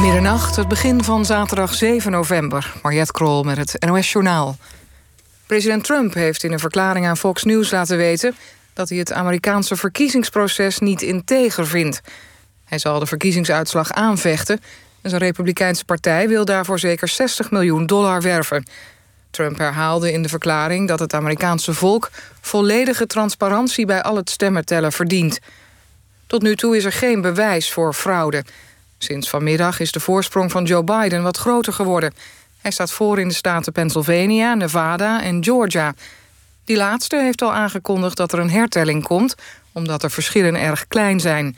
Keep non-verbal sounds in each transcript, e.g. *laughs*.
Middernacht, het begin van zaterdag 7 november. Mariette Krol met het NOS Journaal. President Trump heeft in een verklaring aan Fox News laten weten... dat hij het Amerikaanse verkiezingsproces niet integer vindt. Hij zal de verkiezingsuitslag aanvechten... en zijn Republikeinse partij wil daarvoor zeker 60 miljoen dollar werven. Trump herhaalde in de verklaring dat het Amerikaanse volk... volledige transparantie bij al het stemmentellen verdient. Tot nu toe is er geen bewijs voor fraude... Sinds vanmiddag is de voorsprong van Joe Biden wat groter geworden. Hij staat voor in de staten Pennsylvania, Nevada en Georgia. Die laatste heeft al aangekondigd dat er een hertelling komt... omdat de verschillen erg klein zijn.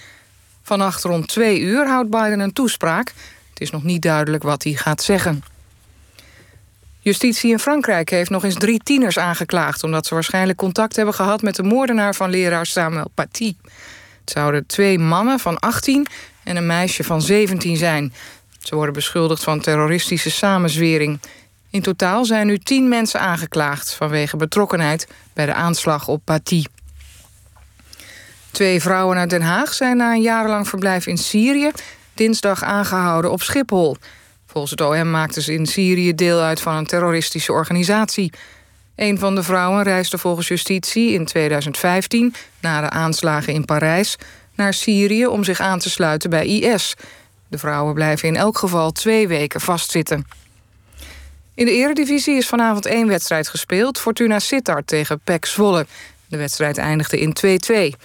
Vannacht rond twee uur houdt Biden een toespraak. Het is nog niet duidelijk wat hij gaat zeggen. Justitie in Frankrijk heeft nog eens drie tieners aangeklaagd... omdat ze waarschijnlijk contact hebben gehad... met de moordenaar van leraar Samuel Paty. Het zouden twee mannen van 18 en een meisje van 17 zijn. Ze worden beschuldigd van terroristische samenzwering. In totaal zijn nu tien mensen aangeklaagd... vanwege betrokkenheid bij de aanslag op Paty. Twee vrouwen uit Den Haag zijn na een jarenlang verblijf in Syrië... dinsdag aangehouden op Schiphol. Volgens het OM maakten ze in Syrië deel uit van een terroristische organisatie. Een van de vrouwen reisde volgens justitie in 2015... na de aanslagen in Parijs naar Syrië om zich aan te sluiten bij IS. De vrouwen blijven in elk geval twee weken vastzitten. In de eredivisie is vanavond één wedstrijd gespeeld. Fortuna Sittard tegen PEC Zwolle. De wedstrijd eindigde in 2-2.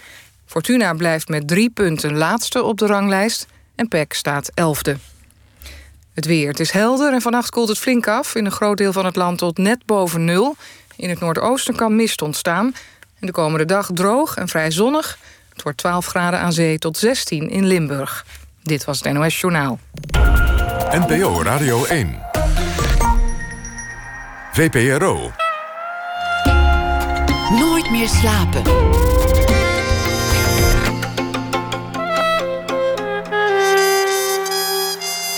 Fortuna blijft met drie punten laatste op de ranglijst... en PEC staat elfde. Het weer. Het is helder en vannacht koelt het flink af. In een groot deel van het land tot net boven nul. In het noordoosten kan mist ontstaan. En de komende dag droog en vrij zonnig. Het wordt 12 graden aan zee tot 16 in Limburg. Dit was het NOS Journaal. NPO Radio 1. VPRO. Nooit meer slapen.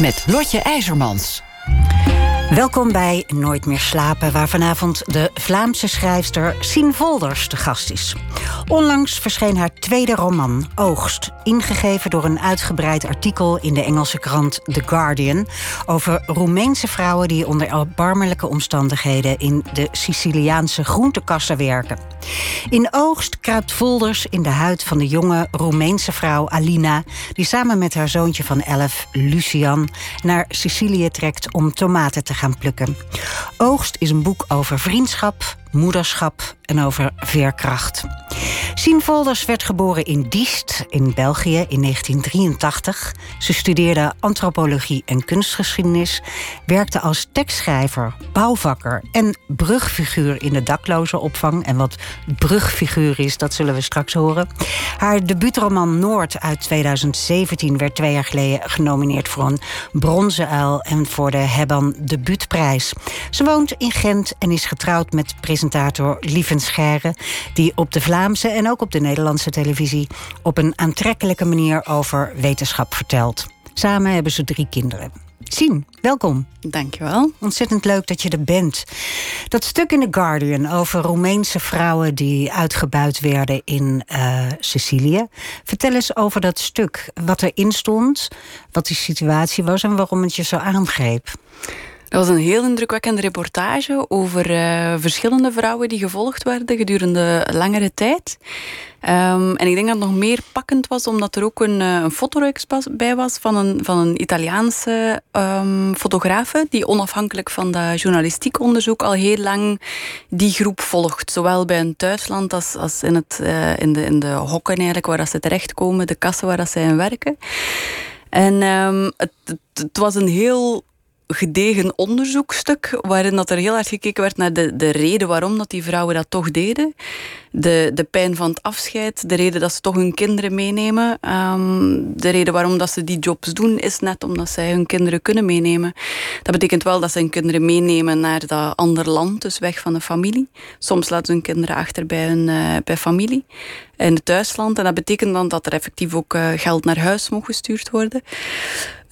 Met Lotje IJzermans. Welkom bij Nooit meer slapen, waar vanavond de Vlaamse schrijfster Sien Volders te gast is. Onlangs verscheen haar tweede roman, Oogst, ingegeven door een uitgebreid artikel in de Engelse krant The Guardian over Roemeense vrouwen die onder erbarmelijke omstandigheden in de Siciliaanse groentekassen werken. In Oogst kruipt Volders in de huid van de jonge Roemeense vrouw Alina, die samen met haar zoontje van elf, Lucian, naar Sicilië trekt om tomaten te gaan plukken. Oogst is een boek over vriendschap, moederschap en over veerkracht. Sien Volders werd geboren in Diest in België in 1983. Ze studeerde antropologie en kunstgeschiedenis, werkte als tekstschrijver, bouwvakker en brugfiguur in de daklozenopvang. En wat brugfiguur is, dat zullen we straks horen. Haar debuutroman Noord uit 2017 werd twee jaar geleden genomineerd voor een bronzen uil en voor de Hebban debuutprijs. Ze woont in Gent en is getrouwd met presentator Lieven Scherre, die op de Vlaamse en ook op de Nederlandse televisie op een aantrekkelijke manier over wetenschap vertelt. Samen hebben ze drie kinderen. Sien, welkom. Dankjewel. Ontzettend leuk dat je er bent. Dat stuk in The Guardian over Roemeense vrouwen die uitgebuit werden in uh, Sicilië. Vertel eens over dat stuk. Wat erin stond, wat die situatie was en waarom het je zo aangreep. Dat was een heel indrukwekkende reportage over uh, verschillende vrouwen die gevolgd werden gedurende langere tijd. Um, en ik denk dat het nog meer pakkend was, omdat er ook een, een fotoreeks bij was van een, van een Italiaanse um, fotografe, die onafhankelijk van dat journalistiek onderzoek al heel lang die groep volgt. Zowel bij een thuisland als, als in, het, uh, in, de, in de hokken eigenlijk, waar ze terechtkomen, de kassen waar dat zij in werken. En het, het, het was een heel gedegen onderzoekstuk waarin dat er heel hard gekeken werd naar de, de reden waarom dat die vrouwen dat toch deden. De, de pijn van het afscheid, de reden dat ze toch hun kinderen meenemen. Um, de reden waarom dat ze die jobs doen is net omdat zij hun kinderen kunnen meenemen. Dat betekent wel dat ze hun kinderen meenemen naar dat ander land, dus weg van de familie. Soms laten ze hun kinderen achter bij hun uh, bij familie in het thuisland. En dat betekent dan dat er effectief ook uh, geld naar huis moet gestuurd worden.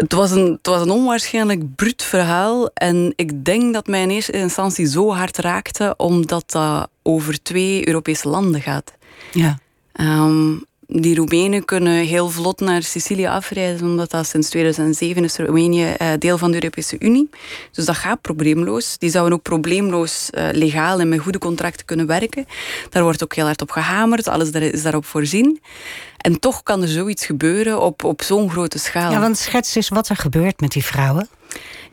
Het was, een, het was een onwaarschijnlijk bruut verhaal. En ik denk dat mij in eerste instantie zo hard raakte, omdat dat over twee Europese landen gaat. Ja. Um, die Roemenen kunnen heel vlot naar Sicilië afreizen, omdat dat sinds 2007 is Roemenië uh, deel van de Europese Unie. Dus dat gaat probleemloos. Die zouden ook probleemloos uh, legaal en met goede contracten kunnen werken. Daar wordt ook heel hard op gehamerd, alles daar is daarop voorzien. En toch kan er zoiets gebeuren op, op zo'n grote schaal. Ja, want schets eens wat er gebeurt met die vrouwen.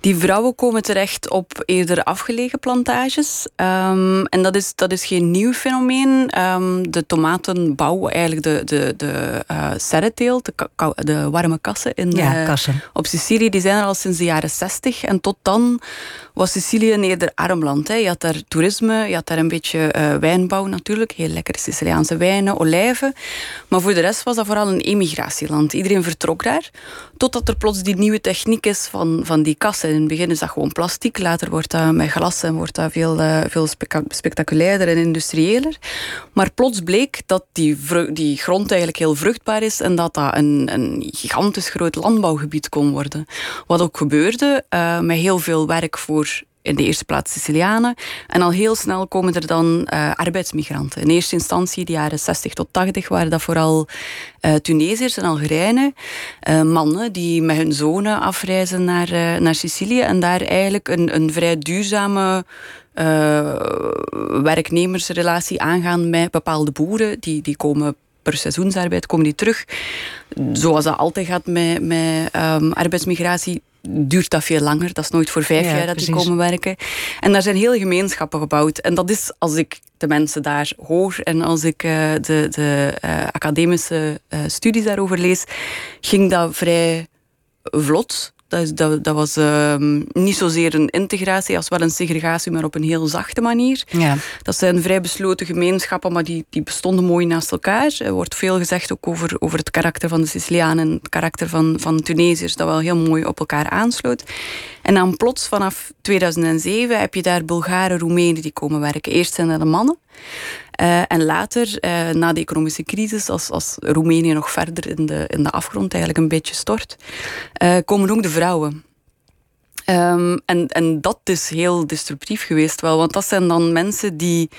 Die vrouwen komen terecht op eerder afgelegen plantages. Um, en dat is, dat is geen nieuw fenomeen. Um, de tomatenbouw, eigenlijk de, de, de uh, serreteelt, de, de, warme kassen, in, ja, kassen. op Sicilië, die zijn er al sinds de jaren 60. En tot dan was Sicilië een eerder arm land. Hè. Je had daar toerisme, je had daar een beetje uh, wijnbouw natuurlijk. Heel lekkere Siciliaanse wijnen, olijven. Maar voor de rest was dat vooral een emigratieland. Iedereen vertrok daar. Totdat er plots die nieuwe techniek is van, van die kassen. In het begin is dat gewoon plastic. Later wordt dat met glas en wordt dat veel, uh, veel spectaculairder en industriëler. Maar plots bleek dat die, die grond eigenlijk heel vruchtbaar is. En dat dat een, een gigantisch groot landbouwgebied kon worden. Wat ook gebeurde, uh, met heel veel werk voor in de eerste plaats Sicilianen. En al heel snel komen er dan uh, arbeidsmigranten. In eerste instantie, de jaren 60 tot 80, waren dat vooral uh, Tunesiërs en Algerijnen. Uh, mannen die met hun zonen afreizen naar, naar Sicilië. En daar eigenlijk een, een vrij duurzame werknemersrelatie aangaan met bepaalde boeren. Die, die komen per seizoensarbeid komen die terug. Zoals dat altijd gaat met, met um, arbeidsmigratie duurt dat veel langer. Dat is nooit voor vijf jaar dat die komen werken. En daar zijn hele gemeenschappen gebouwd. En dat is, als ik de mensen daar hoor en als ik uh, de, de uh, academische uh, studies daarover lees, ging dat vrij vlot. Dat, dat, dat was uh, niet zozeer een integratie als wel een segregatie, maar op een heel zachte manier. Ja. Dat zijn vrij besloten gemeenschappen, maar die, die bestonden mooi naast elkaar. Er wordt veel gezegd ook over, over het karakter van de Sicilianen en het karakter van, van Tunesiërs, dat wel heel mooi op elkaar aansloot. En dan plots vanaf 2007 heb je daar Bulgaren, Roemenen die komen werken. Eerst zijn dat de mannen. Uh, en later, uh, na de economische crisis, als, als Roemenië nog verder in de, in de afgrond eigenlijk een beetje stort, uh, komen ook de vrouwen. Um, en, en dat is heel disruptief geweest wel, want dat zijn dan mensen die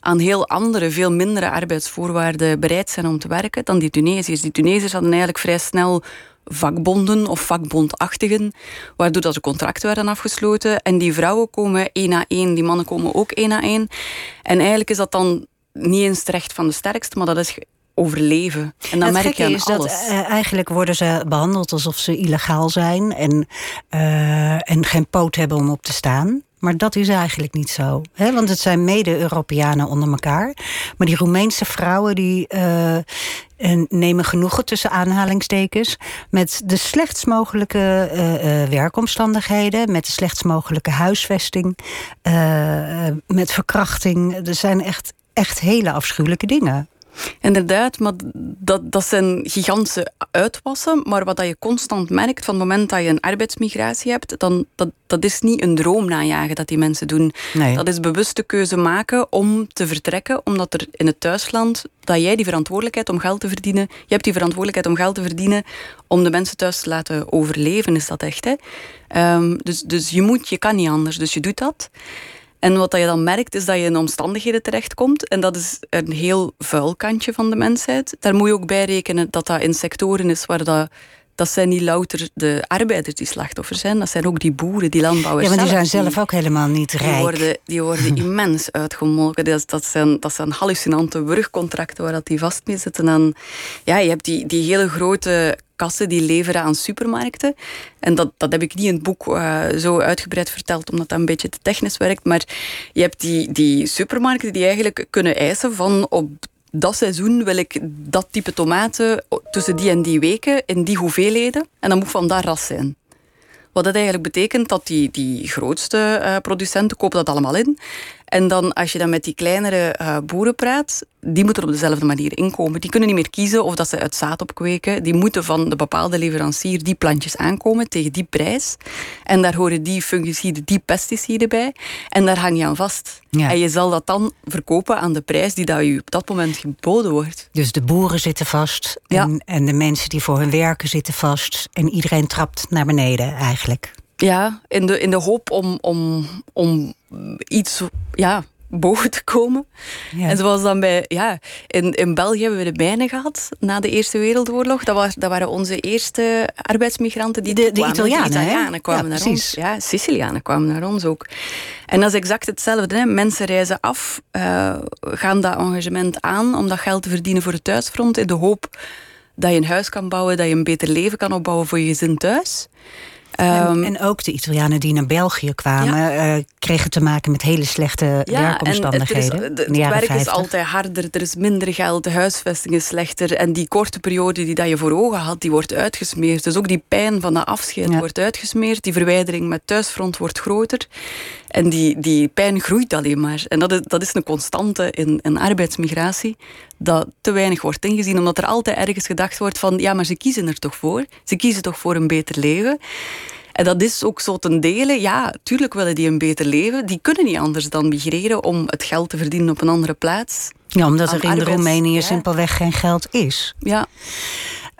aan heel andere, veel mindere arbeidsvoorwaarden bereid zijn om te werken dan die Tunesiërs. Die Tunesiërs hadden eigenlijk vrij snel vakbonden of vakbondachtigen, waardoor dat de contracten werden afgesloten. En die vrouwen komen één na één, die mannen komen ook één na één. En eigenlijk is dat dan niet eens terecht van de sterkste, maar dat is overleven. En dan merk je aan is alles. Dat, uh, eigenlijk worden ze behandeld alsof ze illegaal zijn en, uh, en geen poot hebben om op te staan. Maar dat is eigenlijk niet zo. Hè? Want het zijn mede-Europeanen onder elkaar. Maar die Roemeense vrouwen die uh, nemen genoegen tussen aanhalingstekens met de slechtst mogelijke uh, uh, werkomstandigheden, met de slechtst mogelijke huisvesting, met verkrachting. Er zijn echt, echt hele afschuwelijke dingen. Inderdaad, maar dat, dat zijn gigantische uitwassen. Maar wat dat je constant merkt van het moment dat je een arbeidsmigratie hebt, dan dat, dat is niet een droom najagen dat die mensen doen. Nee. Dat is bewuste keuze maken om te vertrekken, omdat er in het thuisland dat jij die verantwoordelijkheid om geld te verdienen, je hebt die verantwoordelijkheid om geld te verdienen om de mensen thuis te laten overleven, is dat echt. Hè? Um, dus, dus je moet, je kan niet anders, dus je doet dat. En wat je dan merkt, is dat je in omstandigheden terechtkomt. En dat is een heel vuil kantje van de mensheid. Daar moet je ook bij rekenen dat dat in sectoren is waar dat dat zijn niet louter de arbeiders die slachtoffer zijn. Dat zijn ook die boeren, die landbouwers Ja, maar die zijn zelf ook helemaal niet Die rijk. worden, die worden *laughs* immens uitgemolken. Dat, dat, zijn, dat zijn hallucinante wurgcontracten waar dat die vast mee zitten. En ja, je hebt die, die hele grote kassen die leveren aan supermarkten. En dat, dat heb ik niet in het boek uh, zo uitgebreid verteld, omdat dat een beetje te technisch werkt. Maar je hebt die, die supermarkten die eigenlijk kunnen eisen van op dat seizoen wil ik dat type tomaten tussen die en die weken in die hoeveelheden. En dat moet van dat ras zijn. Wat dat eigenlijk betekent dat die, die grootste uh, producenten kopen dat allemaal in. En dan als je dan met die kleinere uh, boeren praat, die moeten op dezelfde manier inkomen. Die kunnen niet meer kiezen of dat ze uit zaad opkweken. Die moeten van de bepaalde leverancier die plantjes aankomen tegen die prijs. En daar horen die fungiciden, die pesticiden bij. En daar hang je aan vast. Ja. En je zal dat dan verkopen aan de prijs die dat je op dat moment geboden wordt. Dus de boeren zitten vast Ja. en, en de mensen die voor hun werken zitten vast. En iedereen trapt naar beneden eigenlijk. Ja, in de, in de hoop om, om, om iets ja, boven te komen. Ja. En zoals dan bij, ja, in, in België hebben we de mijnen gehad na de Eerste Wereldoorlog. Dat, was, dat waren onze eerste arbeidsmigranten die De-. Italianen, kwamen Ja, naar ons. Ja, Sicilianen kwamen naar ons ook. En dat is exact hetzelfde. Hè. Mensen reizen af, eh, gaan dat engagement aan om dat geld te verdienen voor het thuisfront in de hoop dat je een huis kan bouwen, dat je een beter leven kan opbouwen voor je gezin thuis. Ehm, en, en ook de Italianen die naar België kwamen, eh, kregen te maken met hele slechte werkomstandigheden. En het, is, in het de werk is 50. altijd harder, er is minder geld, de huisvesting is slechter. En die korte periode die dat je voor ogen had, die wordt uitgesmeerd. Dus ook die pijn van dat afscheid Ja. wordt uitgesmeerd. Die verwijdering met thuisfront wordt groter. En die, die pijn groeit alleen maar. En dat is, dat is een constante in, in arbeidsmigratie, dat te weinig wordt ingezien. Omdat er altijd ergens gedacht wordt van, ja, maar ze kiezen er toch voor. Ze kiezen toch voor een beter leven. En dat is ook zo ten dele, ja, tuurlijk willen die een beter leven. Die kunnen niet anders dan migreren om het geld te verdienen op een andere plaats. Ja, omdat aan er in arbeids- Roemenië ja. simpelweg geen geld is. Ja,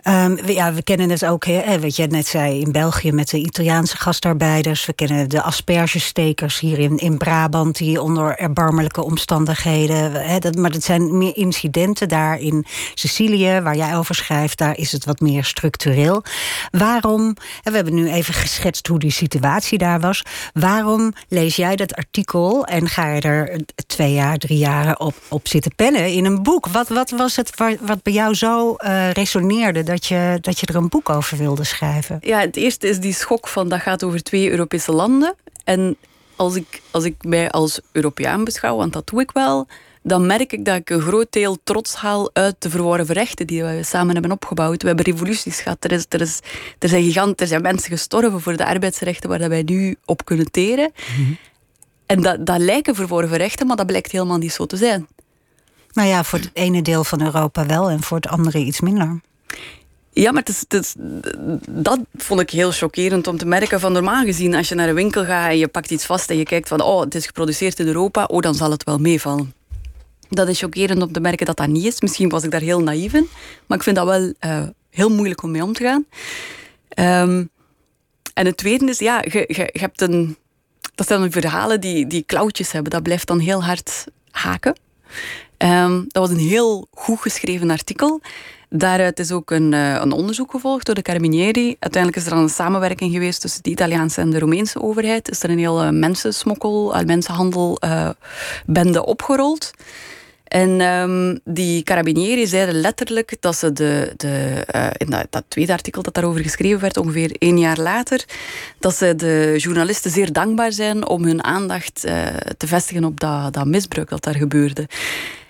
Ehm, ja, we kennen het ook, hè, wat je net zei, in België met de Italiaanse gastarbeiders. We kennen de aspergestekers hier in, in Brabant, die onder erbarmelijke omstandigheden. Hè, dat, maar dat zijn meer incidenten daar in Sicilië, waar jij over schrijft. Daar is het wat meer structureel. Waarom, we hebben nu even geschetst hoe die situatie daar was. Waarom lees jij dat artikel en ga je er twee jaar, drie jaar op, op zitten pennen in een boek? Wat, wat was het wat bij jou zo eh, resoneerde dat je, dat je er een boek over wilde schrijven? ja, het eerste is die schok van dat gaat over twee Europese landen. En als ik, als ik mij als Europeaan beschouw, want dat doe ik wel, dan merk ik dat ik een groot deel trots haal uit de verworven rechten die we samen hebben opgebouwd. We hebben revoluties gehad. Er, is, er, is, er, zijn gigant, er zijn mensen gestorven voor de arbeidsrechten waar dat wij nu op kunnen teren. En dat, dat lijken verworven rechten, maar dat blijkt helemaal niet zo te zijn. Nou ja, voor het ene deel van Europa wel en voor het andere iets minder. Ja, maar is, dat vond ik heel chockerend om te merken. Van normaal gezien, als je naar een winkel gaat en je pakt iets vast en je kijkt van, oh, het is geproduceerd in Europa, oh, dan zal het wel meevallen. Dat is chockerend om te merken dat dat niet is. Misschien was ik daar heel naïef in, maar ik vind dat wel eh, heel moeilijk om mee om te gaan. Ehm, en het tweede is, ja, je, je, hebt een. Dat zijn verhalen die, die klauwtjes hebben. Dat blijft dan heel hard haken. Ehm, dat was een heel goed geschreven artikel. Daaruit is ook een, eh, een onderzoek gevolgd door de Carabinieri. Uiteindelijk is er dan een samenwerking geweest tussen de Italiaanse en de Roemeense overheid. Is er een hele mensensmokkel, uh, eh, bende opgerold. En ehm, die carabinieri zeiden letterlijk dat ze de, de, eh, in dat, tweede artikel dat daarover geschreven werd, ongeveer één jaar later, dat ze de journalisten zeer dankbaar zijn om hun aandacht te vestigen op dat, dat misbruik dat daar gebeurde.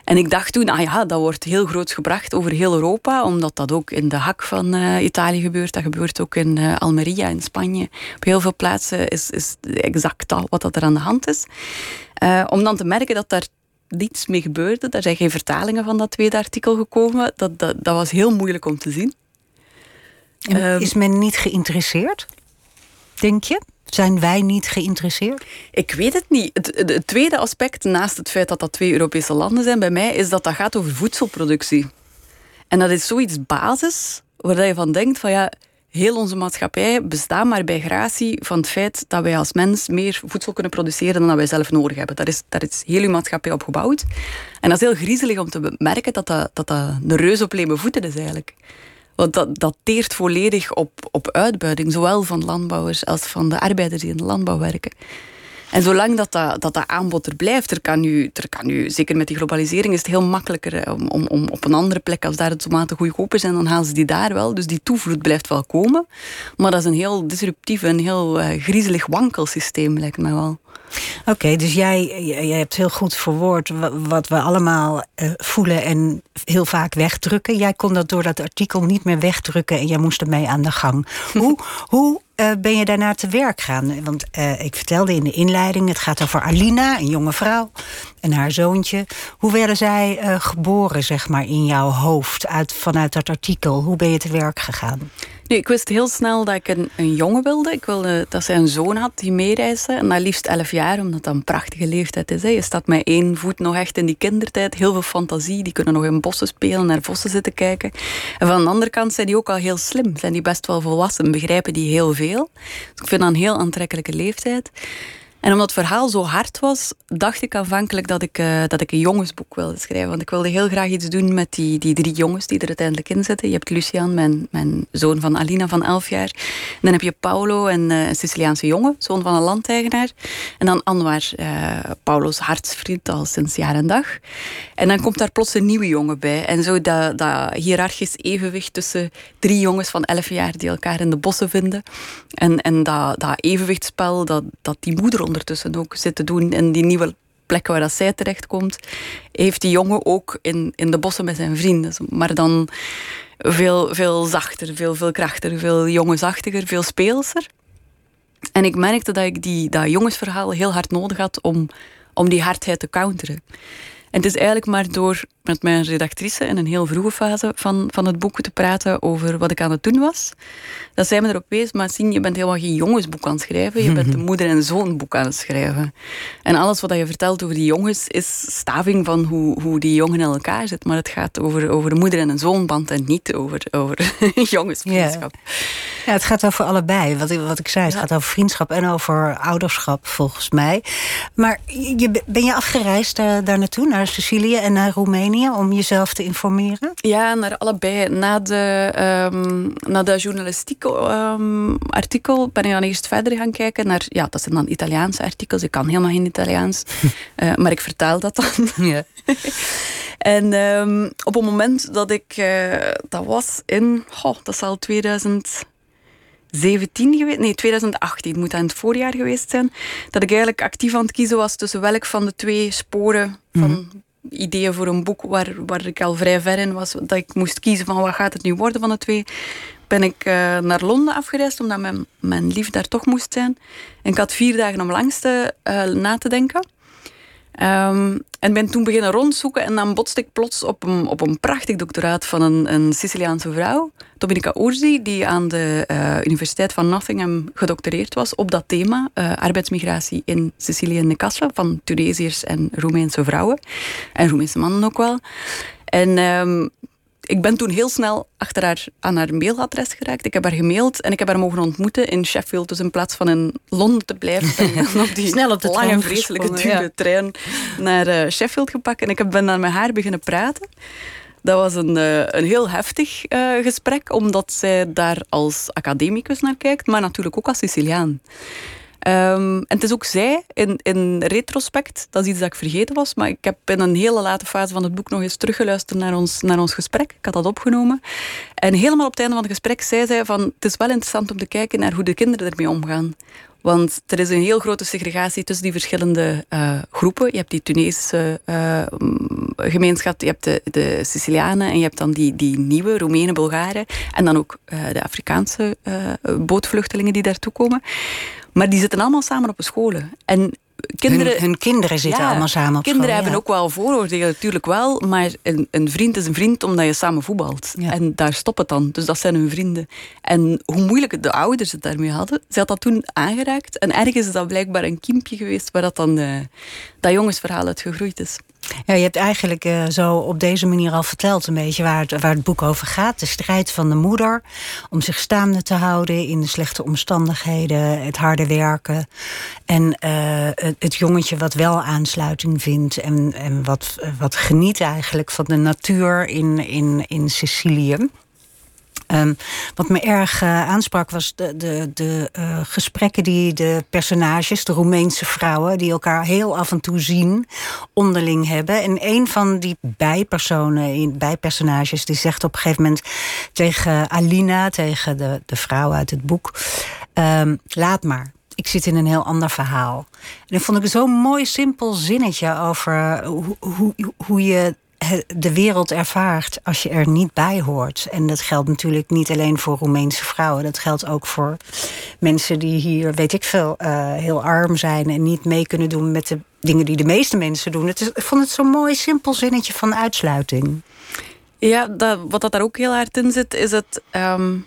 En ik dacht toen, ah ja, dat wordt heel groot gebracht over heel Europa, omdat dat ook in de hak van eh, Italië gebeurt. Dat gebeurt ook in eh, Almeria in Spanje. Op heel veel plaatsen is, is exact dat wat dat er aan de hand is. Eh, om dan te merken dat daar niets mee gebeurde. Er zijn geen vertalingen van dat tweede artikel gekomen. Dat, dat, dat was heel moeilijk om te zien. En Ehm, is men niet geïnteresseerd? Denk je? Zijn wij niet geïnteresseerd? Ik weet het niet. Het, tweede aspect, naast het feit dat dat twee Europese landen zijn, bij mij is dat dat gaat over voedselproductie. En dat is zoiets basis waar je van denkt van ja, heel onze maatschappij bestaat maar bij gratie van het feit dat wij als mens meer voedsel kunnen produceren dan dat wij zelf nodig hebben. Daar is, daar is heel uw maatschappij op gebouwd. En dat is heel griezelig om te merken dat dat, dat, dat een reus op leme voeten is eigenlijk. Want dat, dat teert volledig op, op uitbuiting, zowel van landbouwers als van de arbeiders die in de landbouw werken. En zolang dat, dat, dat, dat aanbod er blijft, er kan, nu, er kan nu, zeker met die globalisering, is het heel makkelijker hè, om, om, om op een andere plek, als daar de tomaten goedkoper zijn, dan halen ze die daar wel. Dus die toevloed blijft wel komen. Maar dat is een heel disruptief en heel eh, griezelig wankelsysteem, lijkt mij wel. Oké, dus jij, jij hebt heel goed verwoord wa- wat we allemaal eh, voelen en heel vaak wegdrukken. Jij kon dat door dat artikel niet meer wegdrukken en jij moest ermee aan de gang. *laughs* Hoe, hoe eh, ben je daarna te werk gaan? Want eh, ik vertelde in de inleiding, het gaat over Alina, een jonge vrouw, en haar zoontje. Hoe werden zij eh, geboren, zeg maar, in jouw hoofd uit, vanuit dat artikel? Hoe ben je te werk gegaan? Nu, ik wist heel snel dat ik een, een jongen wilde. Ik wilde dat zij een zoon had die meereisde. En liefst elf jaar, omdat dat een prachtige leeftijd is. Hè. Je staat met één voet nog echt in die kindertijd. Heel veel fantasie. Die kunnen nog in bossen spelen, naar vossen zitten kijken. En van de andere kant zijn die ook al heel slim. Zijn die best wel volwassen, begrijpen die heel veel. Ik vind dat een heel aantrekkelijke leeftijd. En omdat het verhaal zo hard was, dacht ik aanvankelijk dat ik, uh, dat ik een jongensboek wilde schrijven. Want ik wilde heel graag iets doen met die, die drie jongens die er uiteindelijk in zitten. Je hebt Lucian, mijn, mijn zoon van Alina van 11 jaar. En dan heb je Paulo, een, uh, een Siciliaanse jongen, zoon van een landeigenaar. En dan Anwar, uh, Paulo's hartsvriend al sinds jaar en dag. En dan komt daar plots een nieuwe jongen bij. En zo dat, dat hiërarchisch evenwicht tussen drie jongens van 11 jaar die elkaar in de bossen vinden. En, en dat, dat evenwichtsspel dat, dat die moeder ondertussen ook zit te doen in die nieuwe plek waar dat zij terechtkomt, heeft die jongen ook in, in de bossen met zijn vrienden. Maar dan veel, veel zachter, veel, veel krachtiger, veel jongensachtiger, veel speelser. En ik merkte dat ik die, dat jongensverhaal heel hard nodig had om, om die hardheid te counteren. En het is eigenlijk maar door met mijn redactrice in een heel vroege fase van, van het boek te praten over wat ik aan het doen was. Dat zij me erop wees, maar zien, je bent helemaal geen jongensboek aan het schrijven. Je bent een *laughs* moeder- en zoonboek aan het schrijven. En alles wat je vertelt over die jongens is staving van hoe, hoe die jongen in elkaar zit. Maar het gaat over, over een moeder- en een zoonband en niet over, over *laughs* jongensvriendschap. Ja. ja. het gaat over allebei. Wat ik, wat ik zei, het gaat over vriendschap en over ouderschap volgens mij. Maar je, ben je afgereisd daar, daar naartoe, naar Sicilië en naar Roemenië? Om jezelf te informeren? Ja, naar allebei. Na de, um, na de journalistieke um, artikel ben ik dan eerst verder gaan kijken naar... Ja, dat zijn dan Italiaanse artikels. Ik kan helemaal geen Italiaans. uh, *laughs* maar ik vertaal dat dan. Ja. *laughs* en um, op het moment dat ik... Uh, dat was in... Oh, dat zal 2000... 17 geweest, nee 2018 moet dat in het voorjaar geweest zijn, dat ik eigenlijk actief aan het kiezen was tussen welk van de twee sporen van mm -hmm ideeën voor een boek waar, waar ik al vrij ver in was. Dat ik moest kiezen van wat gaat het nu worden van de twee. Ben ik uh, naar Londen afgereisd omdat mijn, mijn lief daar toch moest zijn. En ik had vier dagen om langste uh, na te denken. Um, en ben toen beginnen rondzoeken en dan botste ik plots op een, op een prachtig doctoraat van een, een Siciliaanse vrouw, Dominica Urzi, die aan de uh, Universiteit van Nottingham gedoctoreerd was op dat thema, uh, arbeidsmigratie in Sicilië en Nicasla, van Tunesiërs en Roemeense vrouwen. En Roemeense mannen ook wel. En um, ik ben toen heel snel achter haar, aan haar mailadres geraakt. Ik heb haar gemaild en ik heb haar mogen ontmoeten in Sheffield. Dus in plaats van in Londen te blijven, ben *laughs* op die Snel op de lange, vreselijke, dure ja. trein naar uh, Sheffield gepakt. En ik heb, ben dan met haar beginnen praten. Dat was een, uh, een heel heftig uh, gesprek, omdat zij daar als academicus naar kijkt, maar natuurlijk ook als Siciliaan. Um, en het is ook zij, in, in retrospect, dat is iets dat ik vergeten was, maar ik heb in een hele late fase van het boek nog eens teruggeluisterd naar ons, naar ons gesprek. Ik had dat opgenomen. En helemaal op het einde van het gesprek zei zij van, het is wel interessant om te kijken naar hoe de kinderen ermee omgaan. Want er is een heel grote segregatie tussen die verschillende uh, groepen. Je hebt die Tunesische uh, gemeenschap, je hebt de, de, Sicilianen en je hebt dan die, die nieuwe Roemenen, Bulgaren. En dan ook uh, de Afrikaanse bootvluchtelingen die daartoe komen. Maar die zitten allemaal samen op scholen. En kinderen, hun, hun kinderen zitten ja, allemaal samen op kinderen school. hebben ja. ook wel vooroordelen, natuurlijk wel. Maar een, een, vriend is een vriend omdat je samen voetbalt. Ja. En daar stopt het dan. Dus dat zijn hun vrienden. En hoe moeilijk de ouders het daarmee hadden, ze had dat toen aangeraakt. En ergens is dat blijkbaar een kiempje geweest waar dat dan uh, dat jongensverhaal uit gegroeid is. Ja, je hebt eigenlijk uh, zo op deze manier al verteld een beetje waar het, waar het boek over gaat. De strijd van de moeder om zich staande te houden in de slechte omstandigheden, het harde werken. En uh, het, het, jongetje wat wel aansluiting vindt en, en wat, wat geniet eigenlijk van de natuur in, in, in Sicilië. Um, wat me erg uh, aansprak was de, de, de uh, gesprekken die de personages, de Roemeense vrouwen, die elkaar heel af en toe zien, onderling hebben. En een van die bijpersonen, bijpersonages, die zegt op een gegeven moment tegen Alina, tegen de, de vrouw uit het boek: um, Laat maar. Ik zit in een heel ander verhaal. En dat vond ik zo'n mooi, simpel zinnetje over hoe, hoe, hoe je de wereld ervaart als je er niet bij hoort. En dat geldt natuurlijk niet alleen voor Roemeense vrouwen. Dat geldt ook voor mensen die hier, weet ik veel, uh, heel arm zijn en niet mee kunnen doen met de dingen die de meeste mensen doen. Het is, ik vond het zo'n mooi, simpel zinnetje van uitsluiting. Ja, dat, wat dat daar ook heel hard in zit, is het. Um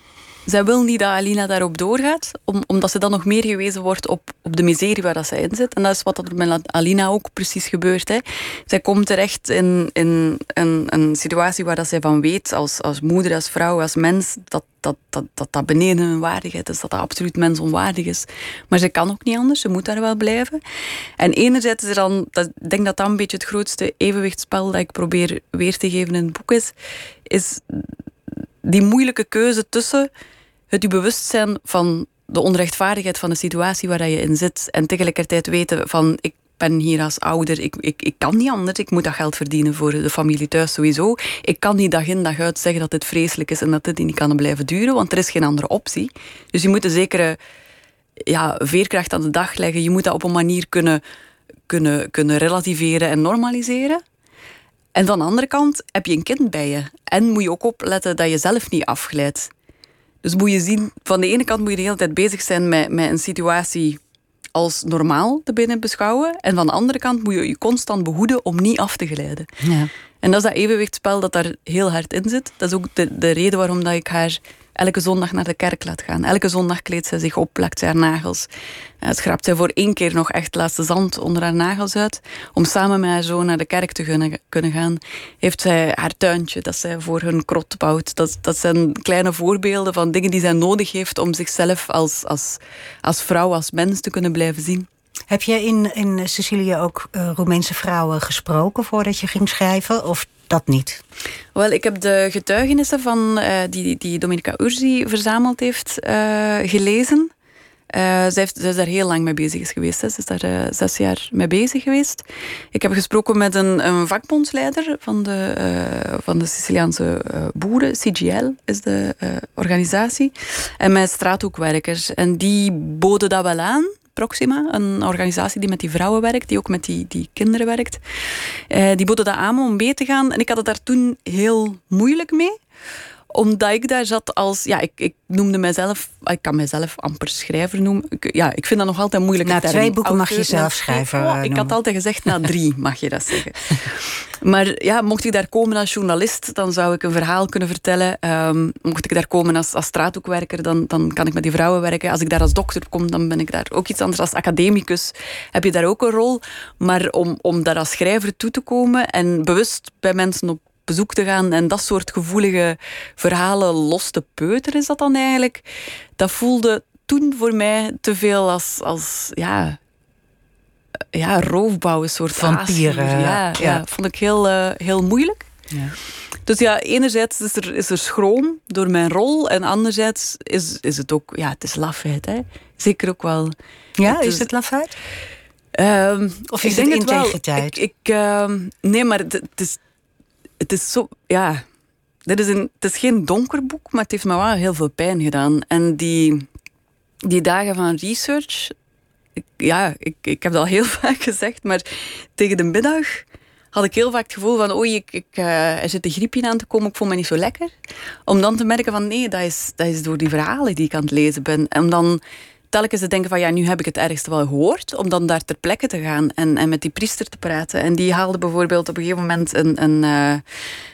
zij wil niet dat Alina daarop doorgaat, om, omdat ze dan nog meer gewezen wordt op, op de miserie waar dat zij in zit. En dat is wat er met Alina ook precies gebeurt. Hè. Zij komt terecht in, in een, situatie waar dat zij van weet, als, als moeder, als vrouw, als mens, dat dat, dat, dat, dat beneden hun waardigheid is, dat dat absoluut mensonwaardig is. Maar ze kan ook niet anders, ze moet daar wel blijven. En enerzijds is er dan, ik denk dat dat een beetje het grootste evenwichtspel dat ik probeer weer te geven in het boek is, is die moeilijke keuze tussen het je bewust zijn van de onrechtvaardigheid van de situatie waar je in zit en tegelijkertijd weten van ik ben hier als ouder, ik, ik, ik kan niet anders. Ik moet dat geld verdienen voor de familie thuis sowieso. Ik kan niet dag in dag uit zeggen dat dit vreselijk is en dat dit niet kan blijven duren, want er is geen andere optie. Dus je moet een zekere ja, veerkracht aan de dag leggen. Je moet dat op een manier kunnen, kunnen, kunnen relativeren en normaliseren. En van de andere kant heb je een kind bij je. En moet je ook opletten dat je zelf niet afglijdt. Dus moet je zien, van de ene kant moet je de hele tijd bezig zijn met, met een situatie als normaal te binnen beschouwen. En van de andere kant moet je je constant behoeden om niet af te glijden. Ja. En dat is dat evenwichtspel dat daar heel hard in zit. Dat is ook de, de reden waarom dat ik haar elke zondag naar de kerk laat gaan. Elke zondag kleedt zij zich op, plakt haar nagels. Uh, schrapt zij voor één keer nog echt laatste zand onder haar nagels uit. Om samen met haar zoon naar de kerk te kunnen, kunnen gaan. Heeft zij haar tuintje dat zij voor hun krot bouwt. Dat, dat zijn kleine voorbeelden van dingen die zij nodig heeft om zichzelf als, als, als vrouw, als mens te kunnen blijven zien. Heb jij in, in Sicilië ook uh, Roemeense vrouwen gesproken voordat je ging schrijven? Of dat niet? Wel, ik heb de getuigenissen van, uh, die, die Dominica Urzi verzameld heeft uh, gelezen. Uh, zij, heeft, zij, is daar heel lang mee bezig geweest. Hè. Ze is daar zes jaar mee bezig geweest. Ik heb gesproken met een, een vakbondsleider van de, van de Siciliaanse boeren. CGL is de organisatie. En met straathoekwerkers. En die boden dat wel aan. Proxima, een organisatie die met die vrouwen werkt, die ook met die, die kinderen werkt. Eh, die boden dat aan om mee te gaan. En ik had het daar toen heel moeilijk mee omdat ik daar zat als... Ja, ik, ik noemde mezelf... Ik kan mezelf amper schrijver noemen. Ik, ja, ik vind dat nog altijd moeilijk. Na twee boeken mag je zelf schrijven oh, Ik had altijd gezegd, na drie *laughs* mag je dat zeggen. maar ja, mocht ik daar komen als journalist, dan zou ik een verhaal kunnen vertellen. Um, mocht ik daar komen als, als straathoekwerker, dan, dan kan ik met die vrouwen werken. Als ik daar als dokter kom, dan ben ik daar ook iets anders. Als academicus heb je daar ook een rol. Maar om, om daar als schrijver toe te komen en bewust bij mensen op bezoek te gaan en dat soort gevoelige verhalen los te peuteren is dat dan eigenlijk. Dat voelde toen voor mij te veel als, als ja, ja, roofbouw, een soort vampieren. Ja, ja. vond ik heel, uh, heel moeilijk. Ja. Dus ja, enerzijds is er, is er schroom door mijn rol en anderzijds is, is het ook, ja, het is lafheid. Hè. Zeker ook wel. Ja, het is, is, het lafheid? Um, of is het integriteit? Ik, ik, uh, nee, maar het, het, is, het is zo, ja. Dit is een, het is geen donker boek, maar het heeft me wel heel veel pijn gedaan. En die, die dagen van research, ja, ik, ik heb dat al heel *laughs* vaak gezegd, maar tegen de middag had ik heel vaak het gevoel van oei, ik, ik, uh, er zit een griepje aan te komen, ik voel me niet zo lekker. Om dan te merken van nee, dat is, dat is door die verhalen die ik aan het lezen ben. En dan telkens te denken van ja, nu heb ik het ergste wel gehoord. Om dan daar ter plekke te gaan en, en met die priester te praten. En die haalde bijvoorbeeld op een gegeven moment een, een, uh,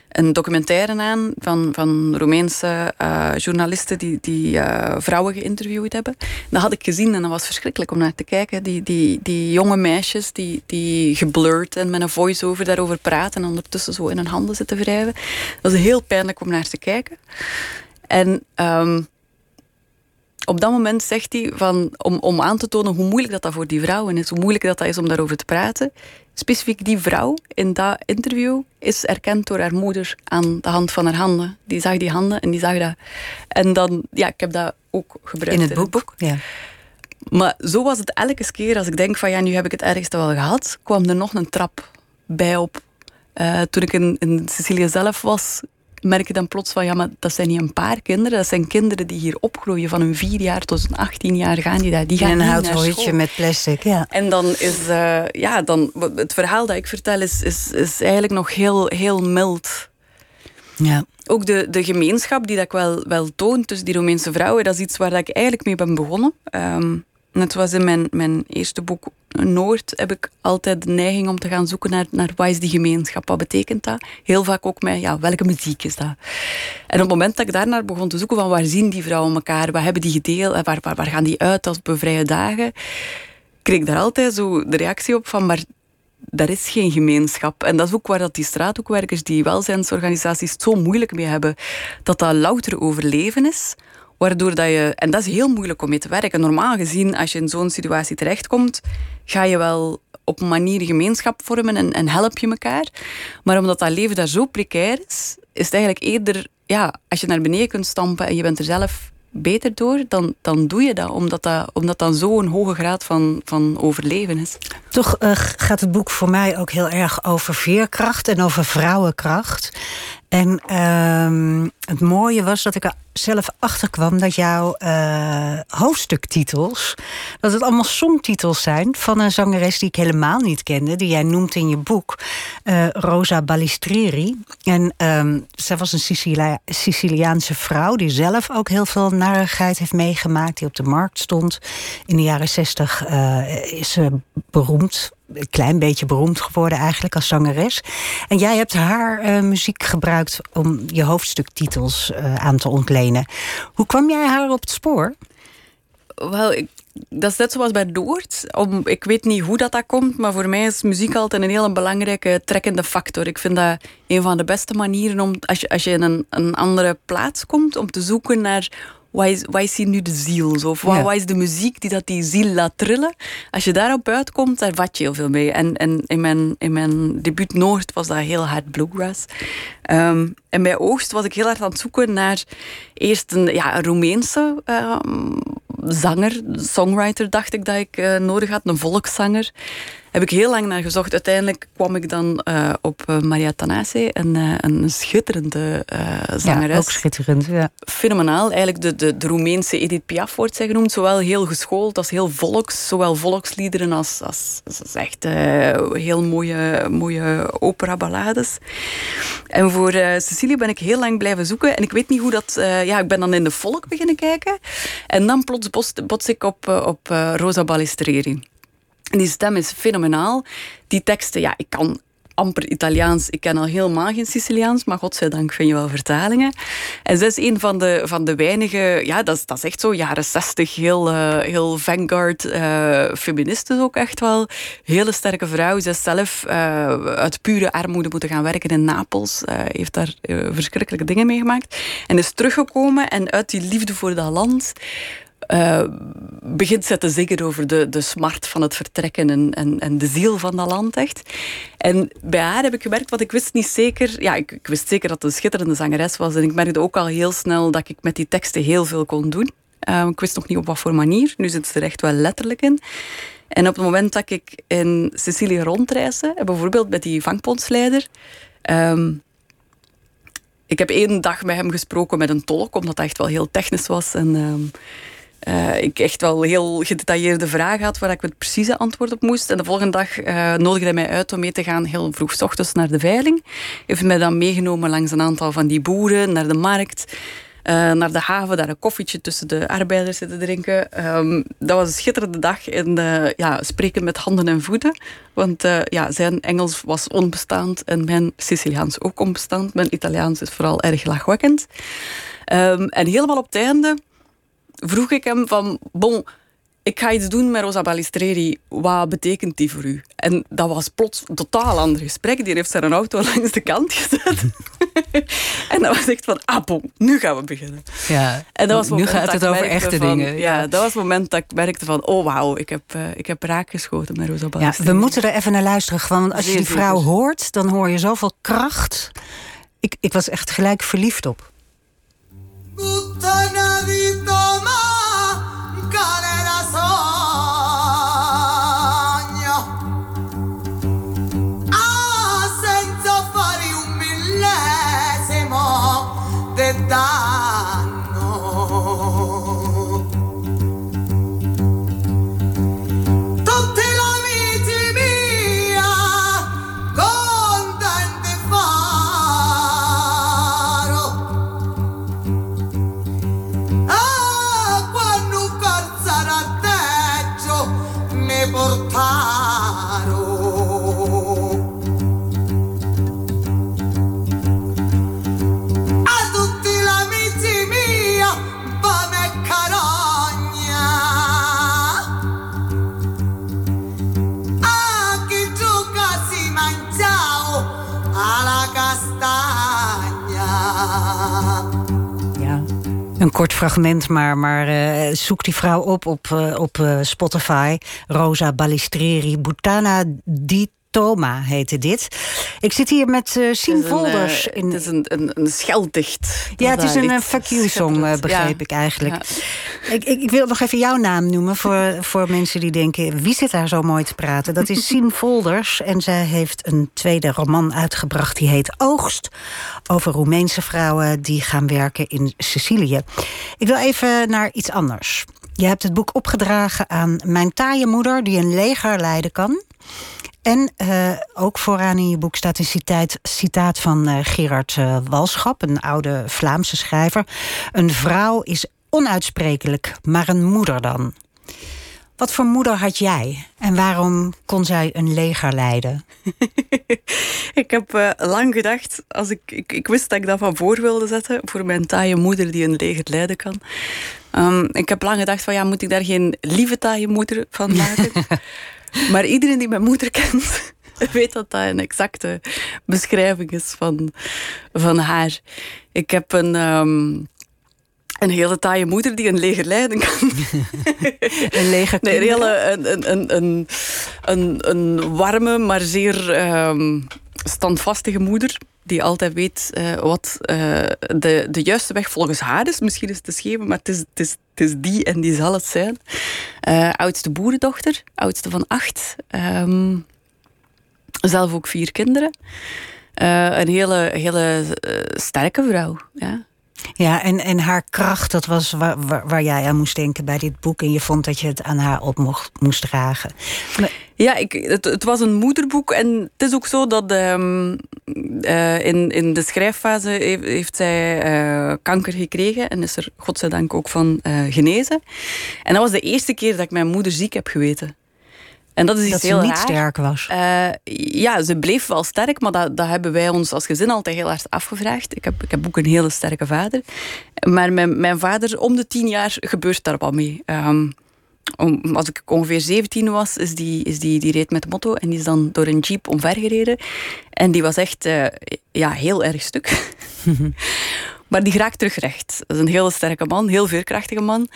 een documentaire aan van, van Roemeense uh, journalisten die, die uh, vrouwen geïnterviewd hebben. Dat had ik gezien en dat was verschrikkelijk om naar te kijken. Die, die, die jonge meisjes die, die geblurred en met een voice-over daarover praten en ondertussen zo in hun handen zitten wrijven. Dat was heel pijnlijk om naar te kijken. En um, op dat moment zegt hij van, om, om aan te tonen hoe moeilijk dat, dat voor die vrouwen is, hoe moeilijk dat, dat is om daarover te praten. Specifiek die vrouw in dat interview is erkend door haar moeder aan de hand van haar handen. Die zag die handen en die zag dat. En dan, ja, ik heb dat ook gebruikt in het boek. Ja. Maar zo was het elke keer als ik denk van ja, nu heb ik het ergste wel gehad, kwam er nog een trap bij op. Uh, toen ik in, in Sicilië zelf was, merk je dan plots van, ja, maar dat zijn niet een paar kinderen. Dat zijn kinderen die hier opgroeien van hun vier jaar tot hun 18 jaar gaan die daar. Die gaan in een houten met plastic, ja. En dan is, uh, ja, dan, het verhaal dat ik vertel is, is, is eigenlijk nog heel, heel mild. Ja. Ook de, de gemeenschap die dat ik wel, wel toon tussen die Romeinse vrouwen, dat is iets waar dat ik eigenlijk mee ben begonnen. Um, net was in mijn, mijn eerste boek Noord heb ik altijd de neiging om te gaan zoeken naar, naar wat is die gemeenschap, wat betekent dat? Heel vaak ook met, ja, welke muziek is dat? En op het moment dat ik daarnaar begon te zoeken van waar zien die vrouwen elkaar, wat hebben die gedeeld, waar, waar, waar gaan die uit als op vrije dagen, kreeg ik daar altijd zo de reactie op van, maar daar is geen gemeenschap. En dat is ook waar dat die straathoekwerkers, die welzijnsorganisaties het zo moeilijk mee hebben, dat dat louter overleven is. Waardoor dat je, en dat is heel moeilijk om mee te werken. Normaal gezien, als je in zo'n situatie terechtkomt, ga je wel op een manier gemeenschap vormen en, en help je elkaar. Maar omdat dat leven daar zo precair is, is het eigenlijk eerder, ja, als je naar beneden kunt stampen en je bent er zelf beter door, dan, dan doe je dat. Omdat dat, omdat dat zo'n hoge graad van, van overleven is. Toch uh, gaat het boek voor mij ook heel erg over veerkracht en over vrouwenkracht. En uh, het mooie was dat ik er zelf achter kwam dat jouw uh, hoofdstuktitels, dat het allemaal songtitels zijn van een zangeres die ik helemaal niet kende, die jij noemt in je boek, uh, Rosa Balistreri. En um, zij was een Sicilia Siciliaanse vrouw die zelf ook heel veel narigheid heeft meegemaakt, die op de markt stond. In de jaren zestig uh, is ze beroemd een klein beetje beroemd geworden eigenlijk als zangeres. En jij hebt haar uh, muziek gebruikt om je hoofdstuktitels uh, aan te ontlenen. Hoe kwam jij haar op het spoor? Wel, dat is net zoals bij Doord. Om, ik weet niet hoe dat, dat komt, maar voor mij is muziek altijd een hele belangrijke trekkende factor. Ik vind dat een van de beste manieren om, als je, als je in een, een andere plaats komt, om te zoeken naar wat is, wat is hier nu de ziel? Zo? Of wat, ja. wat, is de muziek die dat die ziel laat trillen? Als je daarop uitkomt, daar vat je heel veel mee. En, en in, mijn, in mijn debuut Noord was dat heel hard bluegrass. Um, en bij Oogst was ik heel hard aan het zoeken naar eerst een, ja, een Roemeense um, zanger, songwriter dacht ik dat ik uh, nodig had, een volkszanger heb ik heel lang naar gezocht. Uiteindelijk kwam ik dan uh, op uh, Maria Tanase, een, uh, een schitterende zangeres. Ja, ook schitterend, ja. Fenomenaal. Eigenlijk de, de, de Roemeense Edith Piaf wordt zij genoemd. Zowel heel geschoold als heel volks. Zowel volksliederen als, als, als echt heel mooie, mooie opera-ballades. En voor Cecilie ben ik heel lang blijven zoeken. En ik weet niet hoe dat... ja, ik ben dan in de volk beginnen kijken. En dan plots bots ik op, op Rosa Balistreri. En die stem is fenomenaal. Die teksten, ja, ik kan amper Italiaans. Ik ken al helemaal geen Siciliaans, maar godzijdank vind je wel vertalingen. En zij is een van de, van de weinige, ja, dat is, dat is echt zo, jaren zestig, heel, uh, heel vanguard, uh, ook echt wel. Hele sterke vrouw. Zij is zelf uh, uit pure armoede moeten gaan werken in Napels. heeft daar verschrikkelijke dingen meegemaakt. En is teruggekomen en uit die liefde voor dat land uh, begint ze te zingen over de, de smart van het vertrekken en, en, en de ziel van dat land echt. En bij haar heb ik gemerkt, want ik wist niet zeker... Ja, ik, ik wist zeker dat het een schitterende zangeres was. En ik merkte ook al heel snel dat ik met die teksten heel veel kon doen. Uh, ik wist nog niet op wat voor manier. Nu zit ze er echt wel letterlijk in. En op het moment dat ik in Sicilië rondreisde, bijvoorbeeld met die vangpontsleider... Um, ik heb één dag met hem gesproken met een tolk, omdat dat echt wel heel technisch was. En... Um, uh, ik echt wel heel gedetailleerde vragen had waar ik het precieze antwoord op moest. En de volgende dag uh, nodigde hij mij uit om mee te gaan heel vroeg ochtends naar de veiling. Heeft mij dan meegenomen langs een aantal van die boeren, naar de markt. Uh, naar de haven, daar een koffietje tussen de arbeiders zitten drinken. Um, dat was een schitterende dag in ja, spreken met handen en voeten. Want ja, zijn Engels was onbestaand en mijn Siciliaans ook onbestaand. Mijn Italiaans is vooral erg lachwekkend. Um, en helemaal op het einde vroeg ik hem van, bon, ik ga iets doen met Rosa Balistreri. Wat betekent die voor u? En dat was plots een totaal ander gesprek. Die heeft zijn auto *laughs* langs de kant gezet. *laughs* en dat was echt van, ah bon, nu gaan we beginnen. Ja, en dat was nu gaat het over echte van, dingen. Ja. ja. dat was het moment dat ik merkte van, oh wauw, ik heb, uh, ik heb raak geschoten met Rosa Balistreri. Ja, we moeten er even naar luisteren. Want als je die vrouw hoort, dan hoor je zoveel kracht. Ik, ik was echt gelijk verliefd op. Een kort fragment, maar, maar uh, zoek die vrouw op op, uh, op uh, Spotify. Rosa Balistreri Butana di Toma heette dit. Ik zit hier met uh, Sien Volders. in... Het is een, een, een schelddicht. Ja, het is een, een fuck you song, uh, begreep ik eigenlijk. Ja. Ik, ik, ik, wil nog even jouw naam noemen voor, *laughs* voor mensen die denken... wie zit daar zo mooi te praten? Dat is *laughs* Sien Volders en zij heeft een tweede roman uitgebracht... die heet Oogst, over Roemeense vrouwen die gaan werken in Sicilië. Ik wil even naar iets anders. Je hebt het boek opgedragen aan mijn taaie moeder... die een leger leiden kan... En uh, ook vooraan in je boek staat een citaat, citaat van uh, Gerard uh, Walschap, een oude Vlaamse schrijver. Een vrouw is onuitsprekelijk, maar een moeder dan. Wat voor moeder had jij en waarom kon zij een leger leiden? *laughs* ik heb lang gedacht, als ik, ik, ik, wist dat ik dat van voor wilde zetten voor mijn taaie moeder die een leger leiden kan. Um, ik heb lang gedacht van ja, moet ik daar geen lieve taaie moeder van *laughs* maken? Maar iedereen die mijn moeder kent, *laughs* weet dat dat een exacte beschrijving is van, van haar. Ik heb een, um, een hele taaie moeder die een leger leiden kan. *laughs* een leger Nee, een, hele, een, een, een, een, een warme, maar zeer um, standvastige moeder die altijd weet uh, wat uh, de, de juiste weg volgens haar is. Misschien is het te scheven, maar het is, het, is, het is die en die zal het zijn. Uh, oudste boerendochter, oudste van acht. Um, zelf ook vier kinderen. een hele, hele sterke vrouw. Ja. Ja, en, en haar kracht, dat was waar, waar, jij aan moest denken bij dit boek. En je vond dat je het aan haar op mocht, moest dragen. Ja, ik, het, was een moederboek. En het is ook zo dat um, in, in de schrijffase heeft, zij uh, kanker gekregen. En is er godzijdank ook van uh, genezen. En dat was de eerste keer dat ik mijn moeder ziek heb geweten. En dat is iets dat heel ze niet raar. sterk was. Uh, ja, ze bleef wel sterk, maar dat, dat hebben wij ons als gezin altijd heel hard afgevraagd. Ik heb, ik heb ook een hele sterke vader. Maar mijn, mijn vader, om de tien jaar gebeurt daar wat mee. Um, om, als ik ongeveer 17 was, is die, is die, die reed met de motto en die is dan door een jeep omvergereden. En die was echt uh, ja, heel erg stuk. *laughs* maar die raakt terug recht. Dat is een hele sterke man, heel veerkrachtige man.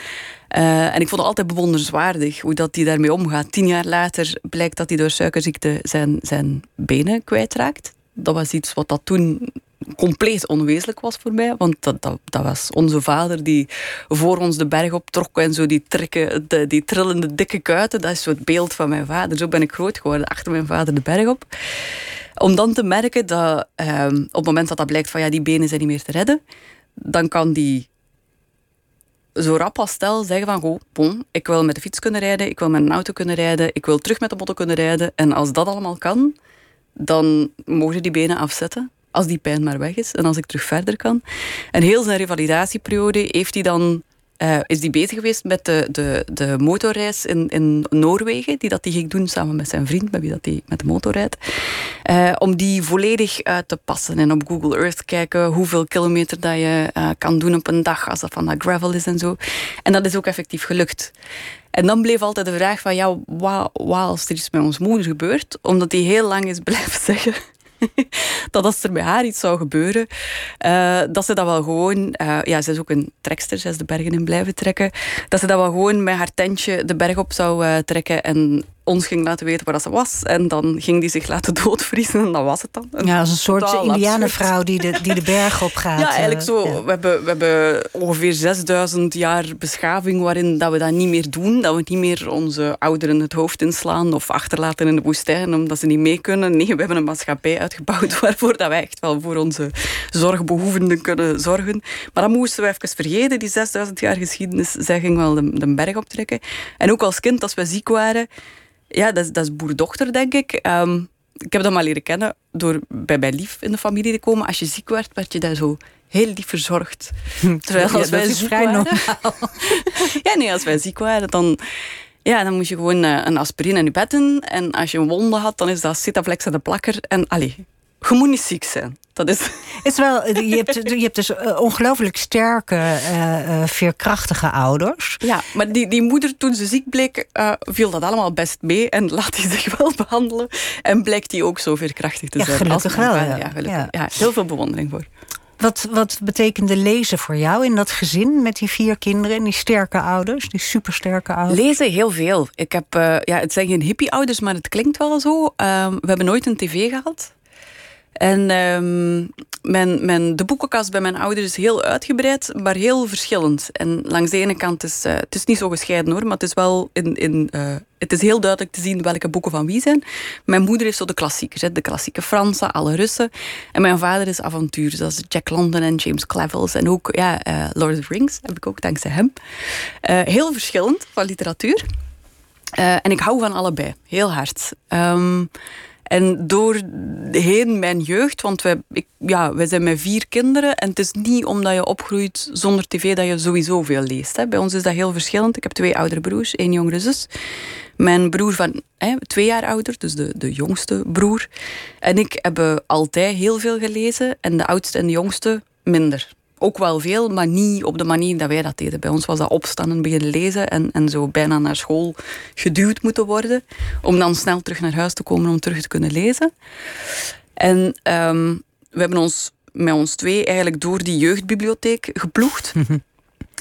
Uh, en ik vond het altijd bewonderenswaardig hoe dat hij daarmee omgaat. Tien jaar later blijkt dat hij door suikerziekte zijn, zijn benen kwijtraakt. Dat was iets wat dat toen compleet onwezenlijk was voor mij. Want dat, dat, dat, was onze vader die voor ons de berg optrok en zo die, de, die trillende dikke kuiten. Dat is zo het beeld van mijn vader. Zo ben ik groot geworden, achter mijn vader de berg op. Om dan te merken dat um, op het moment dat dat blijkt van ja, die benen zijn niet meer te redden, dan kan die zo rap als stel zeggen van, goh, bon, ik wil met de fiets kunnen rijden, ik wil met een auto kunnen rijden, ik wil terug met de motor kunnen rijden. En als dat allemaal kan, dan mogen die benen afzetten. Als die pijn maar weg is en als ik terug verder kan. En heel zijn revalidatieperiode heeft hij dan uh, is die bezig geweest met de, de, de motorreis in, in Noorwegen, die dat hij ging doen samen met zijn vriend, met wie dat hij met de motor rijdt. Uh, om die volledig uit te passen en op Google Earth kijken hoeveel kilometer dat je uh, kan doen op een dag, als dat van dat gravel is en zo. En dat is ook effectief gelukt. En dan bleef altijd de vraag van, ja, wat als er iets met ons moeder gebeurt? Omdat hij heel lang is *laughs* blijven zeggen *laughs* dat als er bij haar iets zou gebeuren, uh, dat ze dat wel gewoon, uh, ja, ze is ook een trekster, ze is de bergen in blijven trekken, dat ze dat wel gewoon met haar tentje de berg op zou uh, trekken en ons ging laten weten waar ze was. En dan ging die zich laten *laughs* doodvriezen en dat was het dan. ja, als een soort indianenvrouw die de, die de berg op *laughs* gaat. Ja, eigenlijk zo. Ja. We, hebben, we hebben ongeveer 6000 jaar beschaving waarin dat we dat niet meer doen. Dat we niet meer onze ouderen het hoofd inslaan of achterlaten in de woestijn omdat ze niet mee kunnen. Nee, we hebben een maatschappij uitgebouwd *laughs* waarvoor dat wij echt wel voor onze zorgbehoevenden kunnen zorgen. Maar dan moesten we even vergeten, die 6000 jaar geschiedenis. Zij ging wel de, de berg optrekken. En ook als kind, als we ziek waren ja, dat is, dat is boerdochter, denk ik. Um, ik heb dat maar leren kennen door bij mijn lief in de familie te komen. Als je ziek werd, werd je daar zo heel lief verzorgd. Terwijl als ja, wij is ziek vrij waren... normaal. *laughs* ja, nee, als wij ziek waren, dan... Ja, dan moest je gewoon uh, een aspirine in je bed doen. En als je een wonde had, dan is dat Citaflex en de plakker. En allee, je moet niet ziek zijn. Dat is... Is wel, je, hebt, *laughs* je hebt dus uh, ongelooflijk sterke, uh, veerkrachtige ouders. Ja, maar die, die moeder, toen ze ziek bleek, viel dat allemaal best mee. En laat hij *laughs* zich wel behandelen. En blijkt hij ook zo veerkrachtig te ja, zijn. Gelukkig wel. Ja. Ja, gelukkig. ja, heel veel bewondering voor. Wat, wat betekende lezen voor jou in dat gezin met die vier kinderen en die sterke ouders, die supersterke ouders? Lezen heel veel. Ik heb, uh, ja, het zijn geen hippie-ouders, maar het klinkt wel zo. Uh, we hebben nooit een tv gehad. En um, mijn, de boekenkast bij mijn ouders is heel uitgebreid, maar heel verschillend. En langs de ene kant is uh, het is niet zo gescheiden hoor, maar het is wel in, in, uh, het is heel duidelijk te zien welke boeken van wie zijn. Mijn moeder is zo de klassiekers, hè, de klassieke Fransen, alle Russen. En mijn vader is avontuur, zoals Jack London en James Clavels. En ook ja, uh, Lord of the Rings heb ik ook dankzij hem. heel verschillend van literatuur. en ik hou van allebei, heel hard. Um, en doorheen mijn jeugd, want wij, ik, ja, wij zijn met vier kinderen. En het is niet omdat je opgroeit zonder tv dat je sowieso veel leest. Hè. Bij ons is dat heel verschillend. Ik heb twee oudere broers, één jongere zus. Mijn broer van hè, twee jaar ouder, dus de, de jongste broer. En ik hebben altijd heel veel gelezen. En de oudste en de jongste minder ook wel veel, maar niet op de manier dat wij dat deden. Bij ons was dat opstaan en beginnen lezen en, en zo bijna naar school geduwd moeten worden. Om dan snel terug naar huis te komen om terug te kunnen lezen. En um, we hebben ons met ons twee eigenlijk door die jeugdbibliotheek geploegd. *laughs*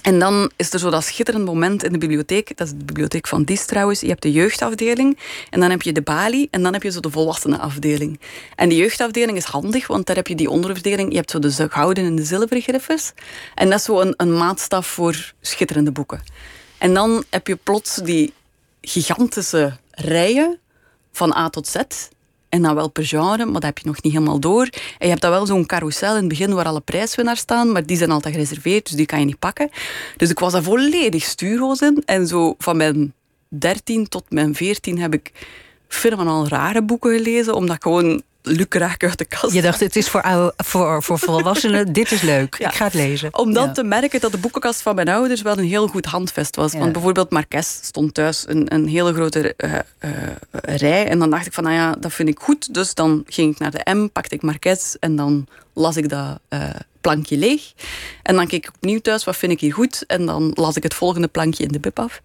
En dan is er zo dat schitterend moment in de bibliotheek. Dat is de bibliotheek van Dis trouwens. Je hebt de jeugdafdeling en dan heb je de balie en dan heb je zo de volwassenenafdeling. En de jeugdafdeling is handig, want daar heb je die onderverdeling. Je hebt zo de gouden en de zilveren griffes. En dat is zo een, een maatstaf voor schitterende boeken. En dan heb je plots die gigantische rijen van A tot Z. En dan wel per genre, maar dat heb je nog niet helemaal door. En je hebt dan wel zo'n carousel in het begin waar alle prijswinnaars staan, maar die zijn altijd gereserveerd, dus die kan je niet pakken. Dus ik was daar volledig stuurloos in. En zo van mijn 13 tot mijn 14 heb ik fenomenaal rare boeken gelezen, omdat ik gewoon lukraak uit de kast. Je dacht, het is voor, oude, voor, voor volwassenen, *laughs* dit is leuk, ik ga het lezen. Om dan te merken dat de boekenkast van mijn ouders wel een heel goed handvest was. Want bijvoorbeeld Marques stond thuis een, een hele grote uh, uh, rij. En dan dacht ik van, nou ja, dat vind ik goed. Dus dan ging ik naar de M, pakte ik Marques en dan las ik dat plankje leeg. En dan keek ik opnieuw thuis, wat vind ik hier goed? En dan las ik het volgende plankje in de bib af.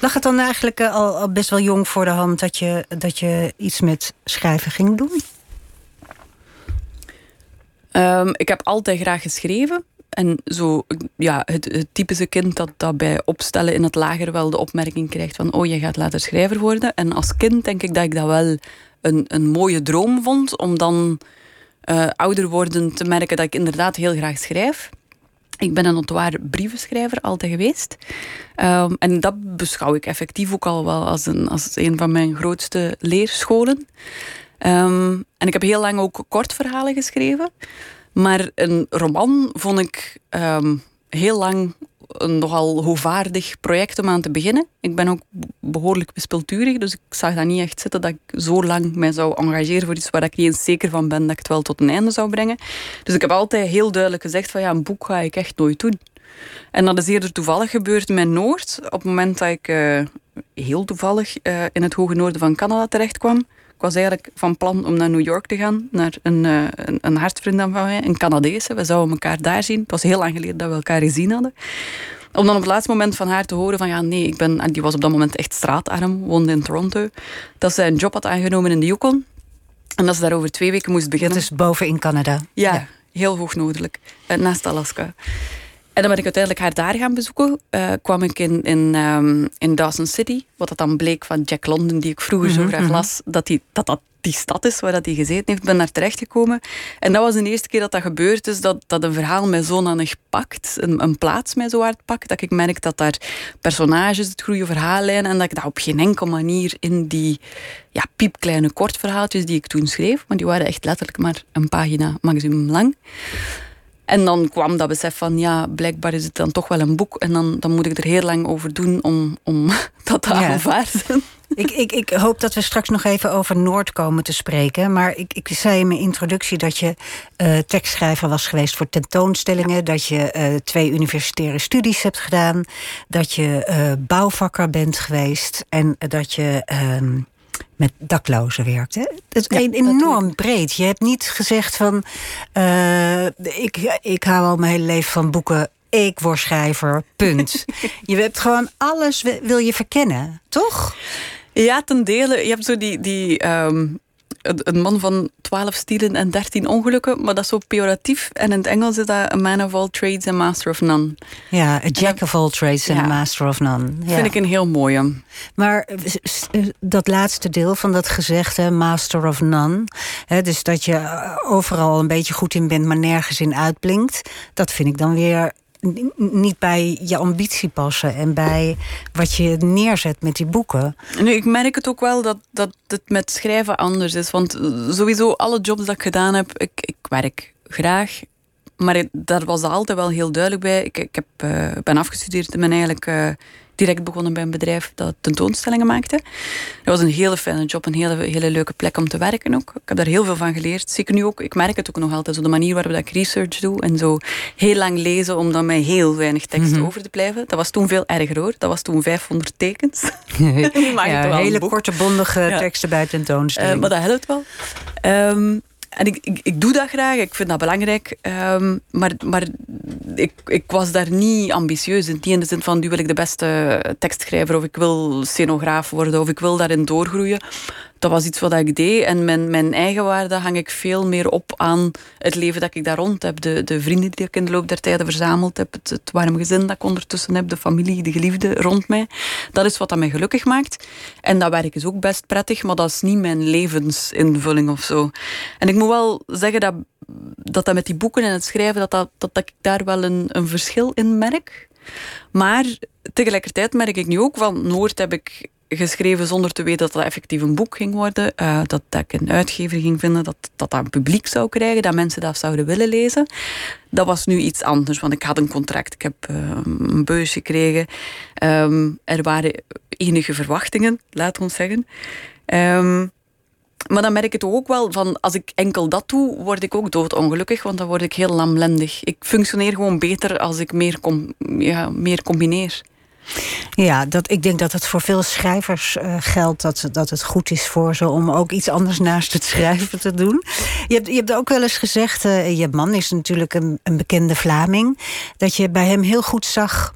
Lag het dan eigenlijk al, al best wel jong voor de hand dat je, dat je iets met schrijven ging doen? Um, ik heb altijd graag geschreven. En zo, ja, het, typische kind dat, dat bij opstellen in het lager wel de opmerking krijgt van oh, je gaat later schrijver worden. En als kind denk ik dat ik dat wel een, een mooie droom vond, om dan uh, ouder worden te merken dat ik inderdaad heel graag schrijf. Ik ben een notoire brievenschrijver altijd geweest. Um, en dat beschouw ik effectief ook al wel als een, als een van mijn grootste leerscholen. Um, en ik heb heel lang ook kortverhalen geschreven. Maar een roman vond ik um, heel lang een nogal hoogvaardig project om aan te beginnen. Ik ben ook behoorlijk wispelturig, dus ik zag dat niet echt zitten dat ik zo lang mij zou engageren voor iets waar ik niet eens zeker van ben dat ik het wel tot een einde zou brengen. Dus ik heb altijd heel duidelijk gezegd van ja, een boek ga ik echt nooit doen. En dat is eerder toevallig gebeurd met Noord. Op het moment dat ik uh, heel toevallig uh, in het hoge noorden van Canada terecht kwam, ik was eigenlijk van plan om naar New York te gaan, naar een, uh, een, een hartvriendin van mij, een Canadese. We zouden elkaar daar zien. Het was heel lang geleden dat we elkaar gezien hadden. Om dan op het laatste moment van haar te horen van ja, nee, ik ben... En die was op dat moment echt straatarm, woonde in Toronto. Dat zij een job had aangenomen in de Yukon. En dat ze daar over twee weken moest beginnen. Dat is boven in Canada. Ja, ja. heel hoog noordelijk. Naast Alaska. En dan ben ik uiteindelijk haar daar gaan bezoeken. Uh, kwam ik in, in, um, in Dawson City. Wat dat dan bleek van Jack London, die ik vroeger zo graag las. Dat, die, dat dat die stad is waar dat hij gezeten heeft. ben daar terechtgekomen. En dat was de eerste keer dat dat gebeurd is. Dat, dat een verhaal mij zo nanig pakt. Een, een plaats mij zo hard pakt. Dat ik merk dat daar personages, het groeien verhaallijnen. En dat ik dat op geen enkele manier in die ja, piepkleine kortverhaaltjes die ik toen schreef. Maar die waren echt letterlijk maar een pagina maximum lang. En dan kwam dat besef van, ja, blijkbaar is het dan toch wel een boek. En dan, dan moet ik er heel lang over doen om, om *laughs* dat te aanvaarden. ik, ik, ik hoop dat we straks nog even over Noord komen te spreken. Maar ik, ik zei in mijn introductie dat je uh, tekstschrijver was geweest voor tentoonstellingen. Dat je uh, twee universitaire studies hebt gedaan. Dat je uh, bouwvakker bent geweest. En dat je. Met daklozen werkt. Hè? Dat is ja, enorm dat breed. Je hebt niet gezegd van... Uh, ik, ik hou al mijn hele leven van boeken ik word schrijver, punt. *laughs* je hebt gewoon alles wil je verkennen, toch? Ja, ten dele. Je hebt zo die, die um, een man van 12 stielen en 13 ongelukken, maar dat is zo pejoratief. En in het Engels is dat a man of all trades and master of none. Ja, a jack of all trades and master of none. Ja. Vind ik een heel mooie. Maar eh, dat laatste deel van dat gezegde, master of none, hè, dus dat je eh, overal een beetje goed in bent, maar nergens in uitblinkt, dat vind ik dan weer niet bij je ambitie passen en bij wat je neerzet met die boeken. Nu, ik merk het ook wel dat, dat het met schrijven anders is. Want sowieso, alle jobs dat ik gedaan heb, ik, ik werk graag. Maar daar was altijd wel heel duidelijk bij. Ik, ik heb, uh, ben afgestudeerd en ben eigenlijk uh, direct begonnen bij een bedrijf dat tentoonstellingen maakte. Dat was een hele fijne job, een hele, hele leuke plek om te werken ook. Ik heb daar heel veel van geleerd. Zeker nu ook, ik merk het ook nog altijd, zo de manier waarop ik research doe en zo heel lang lezen om dan met heel weinig tekst mhm. over te blijven. Dat was toen veel erger hoor. Dat was toen 500 tekens. *laughs* ja, hele korte, bondige teksten bij tentoonstellingen. Uh, maar dat helpt wel. Um, en ik, ik, doe dat graag, ik vind dat belangrijk. Um, maar maar ik, ik was daar niet ambitieus in. Niet in de zin van, nu wil ik de beste tekstschrijver of ik wil scenograaf worden of ik wil daarin doorgroeien dat was iets wat ik deed. En mijn, mijn eigen waarde hang ik veel meer op aan het leven dat ik daar rond heb. De, de vrienden die ik in de loop der tijden verzameld heb. Het, het warm gezin dat ik ondertussen heb. De familie, de geliefde rond mij. Dat is wat dat mij gelukkig maakt. En dat werk is ook best prettig. Maar dat is niet mijn levensinvulling of zo. En ik moet wel zeggen dat dat, dat met die boeken en het schrijven... dat, dat, dat, dat ik daar wel een, een verschil in merk. Maar tegelijkertijd merk ik nu ook van Noord heb ik geschreven zonder te weten dat dat effectief een boek ging worden. Uh, dat, dat ik een uitgever ging vinden, dat, dat dat een publiek zou krijgen, dat mensen dat zouden willen lezen. Dat was nu iets anders, want ik had een contract. Ik heb uh, een beurs gekregen. Um, er waren enige verwachtingen, laat ons zeggen. Um, maar dan merk ik toch ook wel van als ik enkel dat doe, word ik ook doodongelukkig, want dan word ik heel lamlendig. Ik functioneer gewoon beter als ik meer, ja, meer combineer. Ja, dat, ik denk dat het voor veel schrijvers uh, geldt dat, dat het goed is voor ze om ook iets anders naast het schrijven te doen. Je hebt, je hebt ook wel eens gezegd, uh, je man is natuurlijk een, een bekende Vlaming, dat je bij hem heel goed zag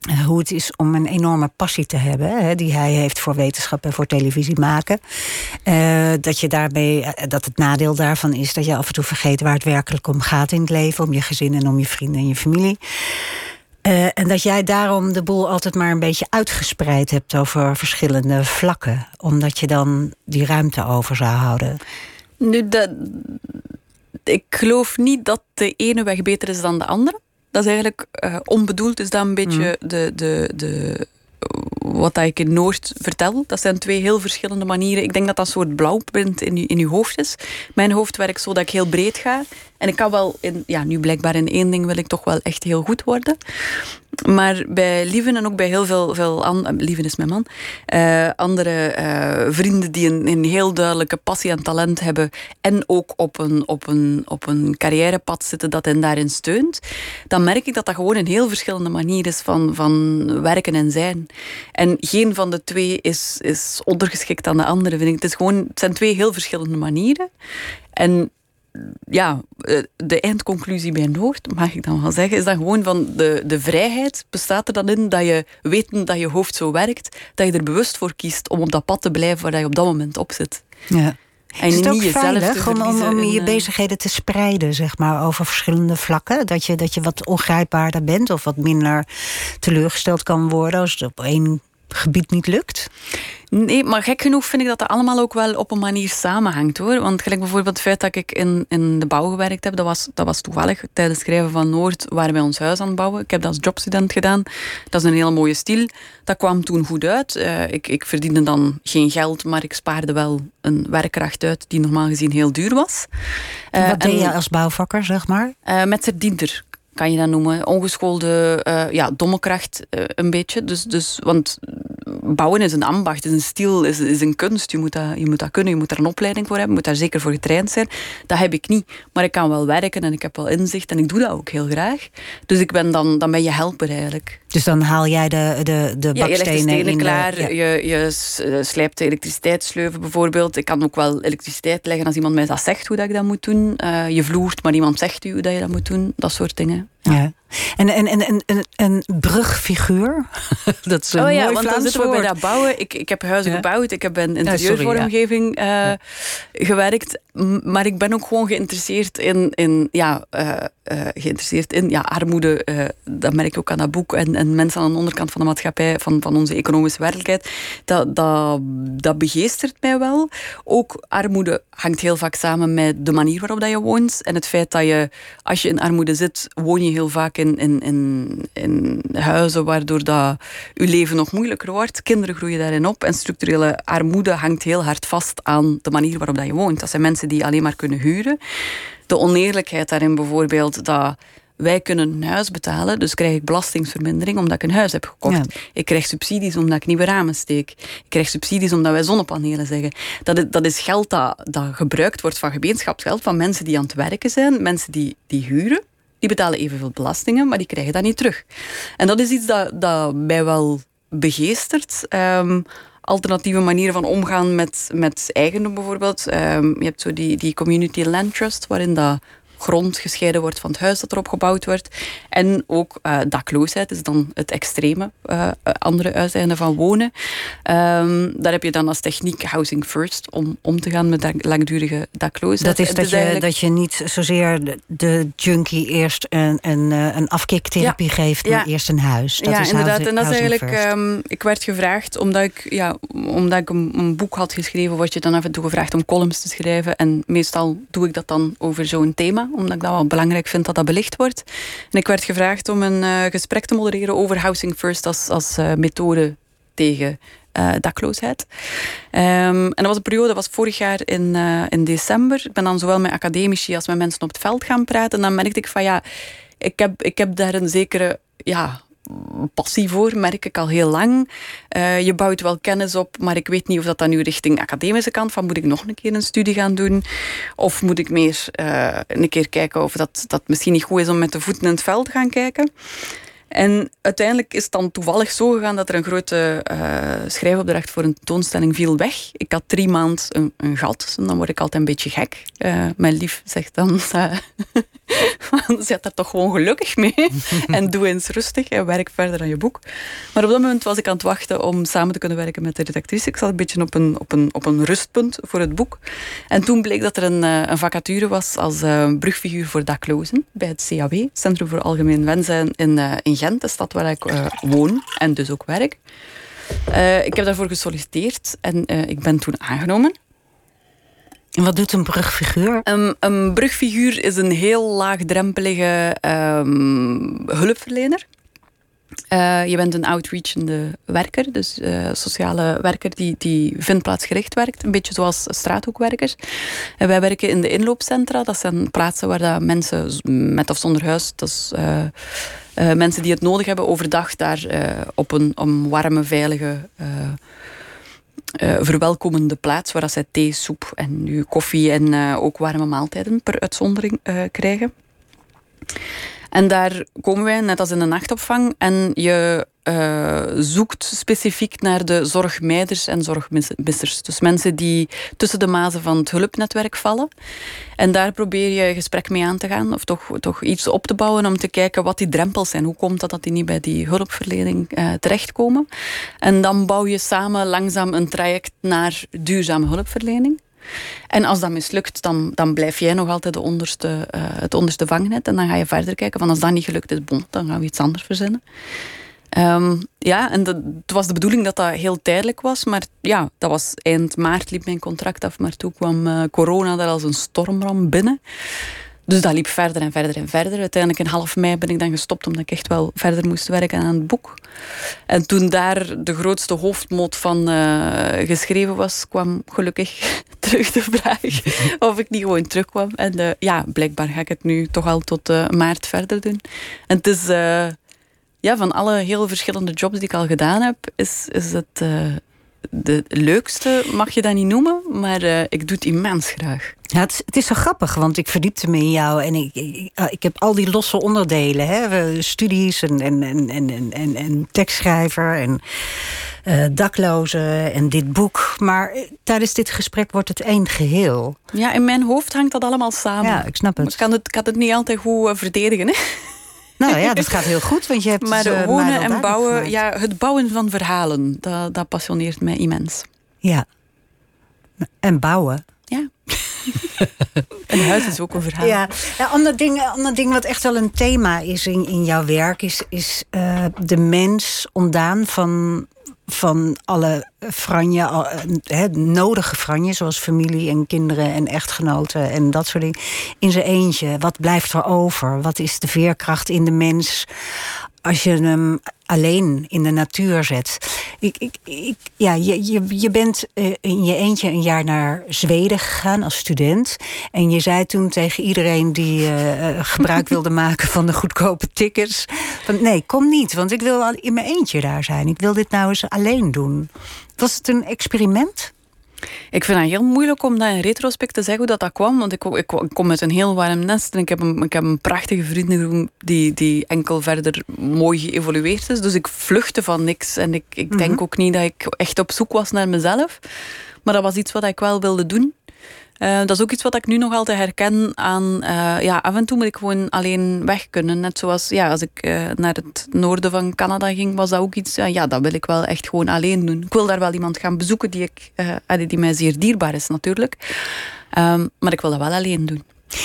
eh, hoe het is om een enorme passie te hebben, hè, die hij heeft voor wetenschap en voor televisie maken. Dat je daarbij, dat het nadeel daarvan is dat je af en toe vergeet waar het werkelijk om gaat in het leven, om je gezin en om je vrienden en je familie. Uh, en dat jij daarom de boel altijd maar een beetje uitgespreid hebt over verschillende vlakken. Omdat je dan die ruimte over zou houden. Nu, dat, ik geloof niet dat de ene weg beter is dan de andere. Dat is eigenlijk uh, onbedoeld, is dat een beetje mm. de, de, de, wat ik in Noord vertel. Dat zijn twee heel verschillende manieren. Ik denk dat dat een soort blauwpunt in je, in je hoofd is. Mijn hoofd werkt zo dat ik heel breed ga. En ik kan wel, in, ja, nu blijkbaar in één ding wil ik toch wel echt heel goed worden. Maar bij Lieven en ook bij heel veel, veel andere, Lieven is mijn man, uh, andere uh, vrienden die een, een, heel duidelijke passie en talent hebben en ook op een, op, een, op een carrièrepad zitten dat hen daarin steunt, dan merk ik dat dat gewoon een heel verschillende manier is van, van werken en zijn. En geen van de twee is, is ondergeschikt aan de andere, vind ik. Het, is gewoon, het zijn twee heel verschillende manieren. En ja, eh, de eindconclusie bij Noord, mag ik dan wel zeggen, is dan gewoon van de, de vrijheid bestaat er dan in dat je weten dat je hoofd zo werkt, dat je er bewust voor kiest om op dat pad te blijven waar je op dat moment op zit. Ja. En is het ook veilig om, om, om je eh, bezigheden te spreiden, zeg maar, over verschillende vlakken? Dat je, dat je wat ongrijpbaarder bent of wat minder teleurgesteld kan worden als het op één gebied niet lukt? Nee, maar gek genoeg vind ik dat dat allemaal ook wel op een manier samenhangt hoor. Want gelijk bijvoorbeeld het feit dat ik in, in de bouw gewerkt heb, dat was, dat was toevallig. Tijdens het schrijven van Noord waren wij ons huis aan het bouwen. Ik heb dat als jobstudent gedaan. Dat is een hele mooie stil. Dat kwam toen goed uit. Uh, ik, ik verdiende dan geen geld, maar ik spaarde wel een werkkracht uit die normaal gezien heel duur was. Uh, wat deed je als bouwvakker, zeg maar? Uh, met verdiender kan je dat noemen. Ongeschoolde uh, ja, dommekracht uh, een beetje. Dus, dus, want bouwen is een ambacht, is een stil, is, is een kunst. Je moet, dat, je moet dat kunnen, je moet er een opleiding voor hebben, je moet daar zeker voor getraind zijn. Dat heb ik niet. Maar ik kan wel werken en ik heb wel inzicht en ik doe dat ook heel graag. Dus ik ben dan, dan ben je helper eigenlijk. Dus dan haal jij de, de, de Ja, je legt de bakstenen stenen in de- klaar, ja. je, je eh, slijpt de elektriciteitssleuven bijvoorbeeld. Ik kan ook wel elektriciteit leggen als iemand mij dat zegt hoe dat ik dat moet doen. Eh, je vloert, maar iemand zegt u hoe dat je dat moet doen. Dat soort dingen. Ja. En, en, en, en, en een brugfiguur? *laughs* dat is een oh ja, mooi want dan zitten we bij dat bouwen. Ik, ik heb huizen Ja. gebouwd, ik heb in ja. interieurvormgeving eh, gewerkt. M- Maar ik ben ook gewoon geïnteresseerd in, in ja, eh, eh, geïnteresseerd in ja, armoede. eh, dat merk ik ook aan dat boek. En, en mensen aan de onderkant van de maatschappij, van, van onze economische werkelijkheid. Dat, dat, dat begeestert mij wel. Ook armoede hangt heel vaak samen met de manier waarop dat je woont. En het feit dat je, als je in armoede zit, woon je heel vaak in, in, in, in huizen waardoor dat je leven nog moeilijker wordt. Kinderen groeien daarin op. En structurele armoede hangt heel hard vast aan de manier waarop dat je woont. Dat zijn mensen die alleen maar kunnen huren. De oneerlijkheid daarin bijvoorbeeld dat wij kunnen een huis betalen, dus krijg ik belastingsvermindering omdat ik een huis heb gekocht. Ja. Ik krijg subsidies omdat ik nieuwe ramen steek. Ik krijg subsidies omdat wij zonnepanelen zeggen. Dat is, dat is geld dat, dat gebruikt wordt van gemeenschapsgeld, van mensen die aan het werken zijn, mensen die, die huren. Die betalen evenveel belastingen, maar die krijgen dat niet terug. En dat is iets dat, dat mij wel begeestert. Ehm, alternatieve manieren van omgaan met, met eigendom bijvoorbeeld. Ehm, je hebt zo die, die community land trust, waarin dat grond gescheiden wordt van het huis dat erop gebouwd wordt. En ook eh, dakloosheid is dan het extreme eh, andere uiteinde van wonen. Ehm, daar heb je dan als techniek housing first om om te gaan met dak- langdurige dakloosheid. Dat is dat je, eigenlijk- dat je niet zozeer de, junkie eerst een, een, eh, een afkiktherapie geeft, maar Ja. eerst een huis. Dat ja, is inderdaad. housing- en dat is eigenlijk. ehm, ik werd gevraagd, omdat ik, ja, omdat ik een, een boek had geschreven, word je dan af en toe gevraagd om columns te schrijven. En meestal doe ik dat dan over zo'n thema, omdat ik dat wel belangrijk vind dat dat belicht wordt. En ik werd gevraagd om een eh, gesprek te modereren over Housing First als, als eh, methode tegen eh, dakloosheid. Ehm, en dat was een periode, dat was vorig jaar in, in december. Ik ben dan zowel met academici als met mensen op het veld gaan praten. En dan merkte ik van ja, ik heb, ik heb daar een zekere ja, passie voor, merk ik al heel lang. Eh, je bouwt wel kennis op, maar ik weet niet of dat dan nu richting academische kant van moet ik nog een keer een studie gaan doen? Of moet ik meer eh, een keer kijken of dat, dat misschien niet goed is om met de voeten in het veld te gaan kijken? En uiteindelijk is het dan toevallig zo gegaan dat er een grote eh, schrijfopdracht voor een tentoonstelling viel weg. Ik had drie maanden een, een gat. En dan word ik altijd een beetje gek. Mijn lief zegt dan, *laughs* *laughs* zet daar toch gewoon gelukkig mee. *laughs* en doe eens rustig en werk verder aan je boek. Maar op dat moment was ik aan het wachten om samen te kunnen werken met de redactrice. Ik zat een beetje op een, op een, op een rustpunt voor het boek. En toen bleek dat er een, eh, een vacature was als eh, brugfiguur voor daklozen bij het CAW, Centrum voor Algemeen Welzijn in, eh, in Gent, de stad waar ik woon en dus ook werk. Ik heb daarvoor gesolliciteerd en ik ben toen aangenomen. En wat doet een brugfiguur? Een, brugfiguur is een heel laagdrempelige ehm, hulpverlener. Eh, je bent een outreachende werker, dus eh, sociale werker die, die vindplaatsgericht werkt. Een beetje zoals straathoekwerkers. En wij werken in de inloopcentra. Dat zijn plaatsen waar dat mensen met of zonder huis, dat is, eh, mensen die het nodig hebben overdag, daar op een, een warme, veilige eh, verwelkomende plaats waar zij thee, soep en nu koffie en eh, ook warme maaltijden per uitzondering eh, krijgen. En daar komen wij, net als in de nachtopvang, en je eh, zoekt specifiek naar de zorgmeiders en zorgmissers. Dus mensen die tussen de mazen van het hulpnetwerk vallen. En daar probeer je gesprek mee aan te gaan, of toch, toch iets op te bouwen om te kijken wat die drempels zijn. Hoe komt dat dat die niet bij die hulpverlening eh, terechtkomen? En dan bouw je samen langzaam een traject naar duurzame hulpverlening. En als dat mislukt, dan, dan blijf jij nog altijd de onderste, eh, het onderste vangnet. En dan ga je verder kijken van als dat niet gelukt is, bon, dan gaan we iets anders verzinnen. Ehm, ja, en de- het was de bedoeling dat dat heel tijdelijk was. Maar ja, dat was eind maart liep mijn contract af. Maar toen kwam eh, corona daar als een stormram binnen. Dus dat liep verder en verder en verder. Uiteindelijk in half mei ben ik dan gestopt omdat ik echt wel verder moest werken aan het boek. En toen daar de grootste hoofdmoot van eh, geschreven was, kwam gelukkig terug de vraag *laughs* of ik niet gewoon terugkwam. En eh, ja, blijkbaar ga ik het nu toch al tot eh, maart verder doen. En het is, eh, ja, van alle heel verschillende jobs die ik al gedaan heb, is, is het de leukste, mag je dat niet noemen, maar ik doe het immens graag. Ja, het, is, het is zo grappig, want ik verdiepte me in jou en ik, ik, ik heb al die losse onderdelen, hè, studies en, en, en, en, en, en tekstschrijver en uh, daklozen en dit boek. Maar tijdens dit gesprek wordt het één geheel. Ja, in mijn hoofd hangt dat allemaal samen. Ja, ik snap het. ik kan het, kan het niet altijd goed uh, verdedigen. Hè? *laughs* Nou ja, dat gaat heel goed, want je hebt Maar wonen en bouwen, ja, het bouwen van verhalen, dat, dat passioneert mij immens. Ja. En bouwen. Ja. *laughs* een huis is ook een verhaal. Ja, ja ander, ding, ander ding wat echt wel een thema is in, in jouw werk... is, is uh, de mens ontdaan van van alle franje, he, nodige franje, zoals familie en kinderen en echtgenoten en dat soort dingen, in zijn eentje. Wat blijft er over? Wat is de veerkracht in de mens als je hem alleen in de natuur zet. Ik, ik, ik, ja, je, je, je bent uh, in je eentje een jaar naar Zweden gegaan als student. En je zei toen tegen iedereen die uh, gebruik wilde *laughs* maken van de goedkope tickets: van, Nee, kom niet, want ik wil in mijn eentje daar zijn. Ik wil dit nou eens alleen doen. Was het een experiment? Ik vind het heel moeilijk om dat in retrospect te zeggen hoe dat, dat kwam. Want ik, ik, ik kom uit een heel warm nest. En ik heb een, ik heb een prachtige vriendengroep die, die enkel verder mooi geëvolueerd is. Dus ik vluchtte van niks. En ik, ik denk ook niet dat ik echt op zoek was naar mezelf. Maar dat was iets wat ik wel wilde doen. Uh, dat is ook iets wat ik nu nog altijd herken aan... Uh, ja, af en toe moet ik gewoon alleen weg kunnen. Net zoals ja, als ik uh, naar het noorden van Canada ging, was dat ook iets... ja, dat wil ik wel echt gewoon alleen doen. Ik wil daar wel iemand gaan bezoeken die, ik, die mij zeer dierbaar is natuurlijk. Um, maar ik wil dat wel alleen doen.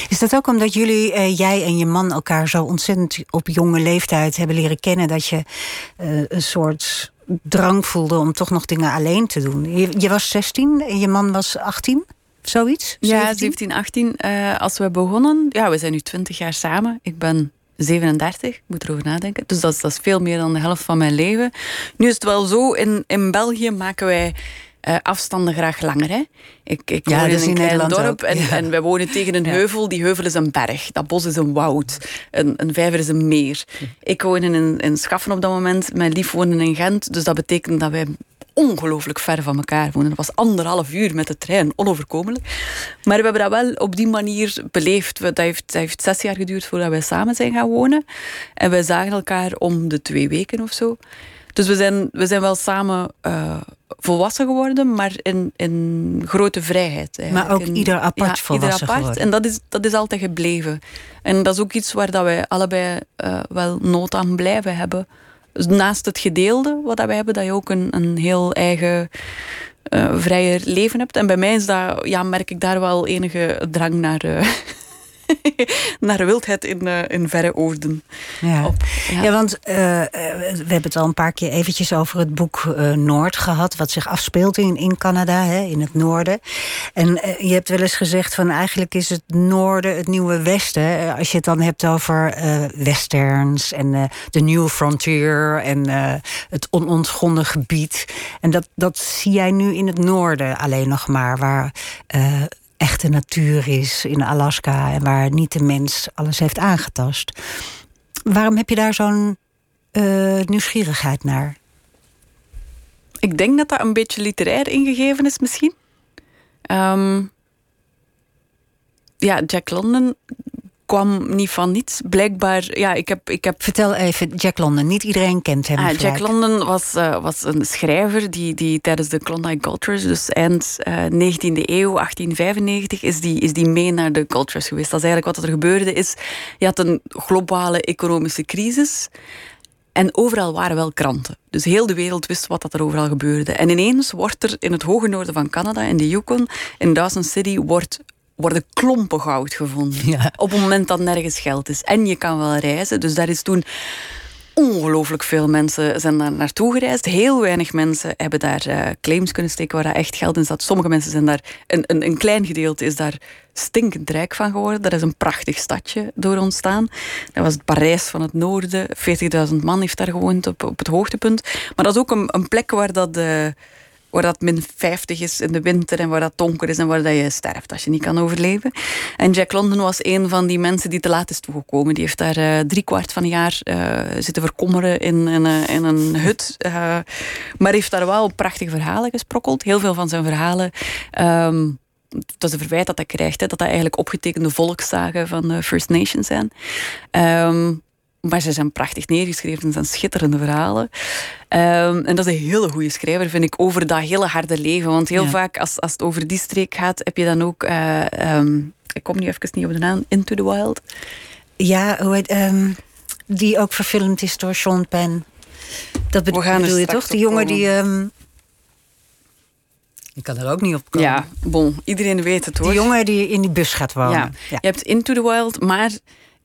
Is dat ook omdat jullie, jij en je man, elkaar zo ontzettend op jonge leeftijd hebben leren kennen... dat je een soort drang voelde om toch nog dingen alleen te doen? Je, je was 16 en je man was 18? Zoiets? Ja, 17, 18. Uh, als we begonnen, ja, we zijn nu 20 jaar samen. Ik ben 37, ik moet erover nadenken. Dus dat is, dat is veel meer dan de helft van mijn leven. Nu is het wel zo, in, in België maken wij uh, afstanden graag langer. Hè? Ik, ik ja, woon in een klein dorp en, ja. en wij wonen tegen een heuvel. Die heuvel is een berg. Dat bos is een woud. Een, een vijver is een meer. Ik woon in, in Schaffen op dat moment. Mijn lief woonde in Gent. Dus dat betekent dat wij ongelooflijk ver van elkaar wonen. Dat was anderhalf uur met de trein, onoverkomelijk. Maar we hebben dat wel op die manier beleefd. Dat heeft, dat heeft zes jaar geduurd voordat wij samen zijn gaan wonen. En wij zagen elkaar om de twee weken of zo. Dus we zijn, we zijn wel samen uh, volwassen geworden, maar in, in grote vrijheid. Maar ook in, ieder apart ja, volwassen ieder apart. geworden. En dat is, dat is altijd gebleven. En dat is ook iets waar dat wij allebei uh, wel nood aan blijven hebben. Naast het gedeelde wat wij hebben, dat je ook een, een heel eigen uh, vrijer leven hebt. En bij mij is dat, ja, merk ik daar wel enige drang naar. Uh, *laughs* naar wildheid in, uh, in verre oorden. Ja, Op, ja. ja want uh, we hebben het al een paar keer eventjes over het boek uh, Noord gehad... wat zich afspeelt in, in Canada, hè, in het noorden. En je hebt wel eens gezegd van eigenlijk is het noorden het nieuwe westen. Als je het dan hebt over westerns en de New Frontier... en het onontgonnen gebied. En dat, dat zie jij nu in het noorden alleen nog maar... waar echte natuur is in Alaska en waar niet de mens alles heeft aangetast. Waarom heb je daar zo'n uh, nieuwsgierigheid naar? Ik denk dat dat een beetje literair ingegeven is, misschien. Um, ja, Jack London kwam niet van niets. Blijkbaar, ja, ik heb, ik heb... Vertel even, Jack London. Niet iedereen kent hem. Ah, Jack London was, uh, was een schrijver die, die tijdens de Klondike Cultures, dus eind uh, 19e eeuw, 1895, is die, is die mee naar de cultures geweest. Dat is eigenlijk wat er gebeurde. Is, je had een globale economische crisis. En overal waren wel kranten. Dus heel de wereld wist wat dat er overal gebeurde. En ineens wordt er in het hoge noorden van Canada, in de Yukon, in Dawson City, wordt worden klompen goud gevonden. Ja. Op het moment dat nergens geld is. En je kan wel reizen. Dus daar is toen ongelooflijk veel mensen zijn daar naartoe gereisd. Heel weinig mensen hebben daar uh, claims kunnen steken waar echt geld in zat. Sommige mensen zijn daar... Een, een, een klein gedeelte is daar stinkend rijk van geworden. Dat is een prachtig stadje door ontstaan. Dat was het Parijs van het noorden. 40.000 man heeft daar gewoond op, op het hoogtepunt. Maar dat is ook een, een plek waar dat... de waar dat min 50 is in de winter en waar dat donker is en waar dat je sterft als je niet kan overleven. En Jack London was een van die mensen die te laat is toegekomen. Die heeft daar uh, drie kwart van een jaar uh, zitten verkommeren in, in een hut. Maar heeft daar wel prachtige verhalen gesprokkeld. Heel veel van zijn verhalen. Um, dat is een verwijt dat hij krijgt, hè, dat dat eigenlijk opgetekende volkszagen van de First Nations zijn. Um, maar ze zijn prachtig neergeschreven, ze zijn schitterende verhalen. Um, en dat is een hele goede schrijver, vind ik, over dat hele harde leven. Want heel vaak, als, als het over die streek gaat, heb je dan ook... Uh, um, ik kom nu even niet op de naam, Into the Wild. Ja, hoe heet, um, die ook verfilmd is door Sean Penn. Dat bedoel, bedoel je toch? Die jongen die... Ik kan er ook niet op komen. Ja, bon, iedereen weet het hoor. Die jongen die in die bus gaat wonen. Ja. ja. Je hebt Into the Wild, maar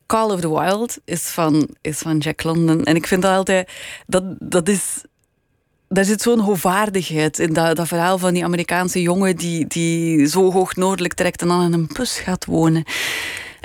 Call of the Wild is van, is van Jack London. En ik vind dat altijd... Dat, dat is... Daar zit zo'n hoogwaardigheid in dat, dat verhaal van die Amerikaanse jongen die, die zo hoog noordelijk trekt en dan in een bus gaat wonen.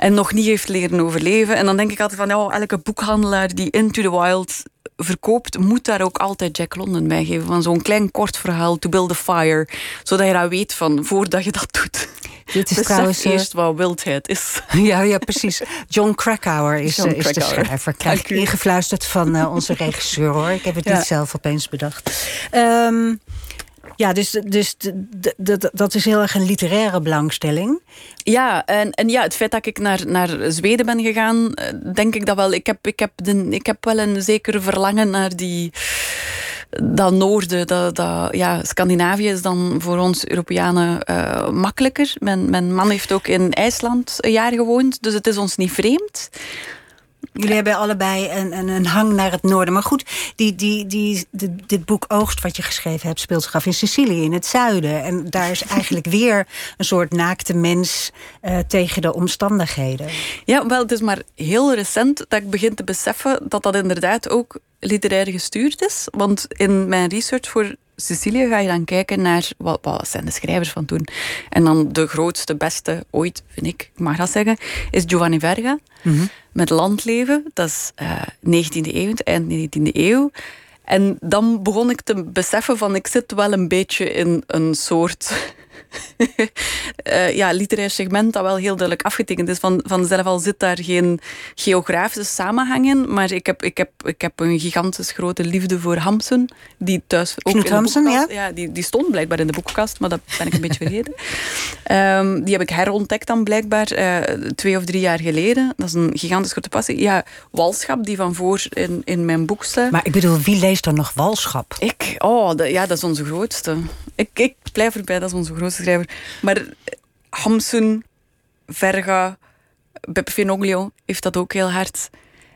En nog niet heeft leren overleven. En dan denk ik altijd van, ja, elke boekhandelaar die Into the Wild verkoopt, moet daar ook altijd Jack London bij geven. Van zo'n klein kort verhaal, To Build a Fire. Zodat je dat weet van, voordat je dat doet. Dit is Besef trouwens eh, eerst wat wildheid is. *laughs* Ja, ja precies. John Krakauer is, John is de schrijver. Krijg ik ingefluisterd van uh, onze regisseur hoor. Ik heb het niet zelf opeens bedacht. Um, ja, dus, dus dat is heel erg een literaire belangstelling. Ja, en, en ja, het feit dat ik naar, naar Zweden ben gegaan, eh, denk ik dat wel. Ik heb, ik heb, de, ik heb wel een zekere verlangen naar die dat noorden, dat, dat, ja, Scandinavië is dan voor ons Europeanen uh, makkelijker. Mijn, mijn man heeft ook in IJsland een jaar gewoond, dus het is ons niet vreemd. Jullie hebben allebei een, een, een, hang naar het noorden. Maar goed, die, die, die, dit boek Oogst wat je geschreven hebt... speelt zich af in Sicilië, in het zuiden. En daar is eigenlijk *laughs* weer een soort naakte mens... Uh, tegen de omstandigheden. Ja, wel, het is maar heel recent dat ik begin te beseffen... dat dat inderdaad ook literair gestuurd is. Want in mijn research voor Sicilië ga je dan kijken naar wat, wat zijn de schrijvers van toen. En dan de grootste, beste ooit, vind ik, ik mag dat zeggen, is Giovanni Verga. Mhm. Met Landleven, dat is uh, eh, 19e eeuw, eind 19e eeuw. En dan begon ik te beseffen van ik zit wel een beetje in een soort uh, ja, literair segment dat wel heel duidelijk afgetekend is. Van, vanzelf al zit daar geen geografische samenhang in. Maar ik heb, ik heb, ik heb een gigantisch grote liefde voor Hamsun. Die thuis ook Knut Hamsun, ja? ja die, die stond blijkbaar in de boekenkast, maar dat ben ik een beetje vergeten. Um, *laughs* die heb ik herontdekt dan blijkbaar uh, twee of drie jaar geleden. Dat is een gigantisch grote passie. Ja, Walschap, die van voor in, in mijn boek staat. Maar ik bedoel, wie leest dan nog Walschap? Ik? Oh, ja, dat is onze grootste. Ik, ik blijf erbij, dat is onze grootste schrijver. Maar Hamsun, Verga, Beppe Finoglio heeft dat ook heel hard.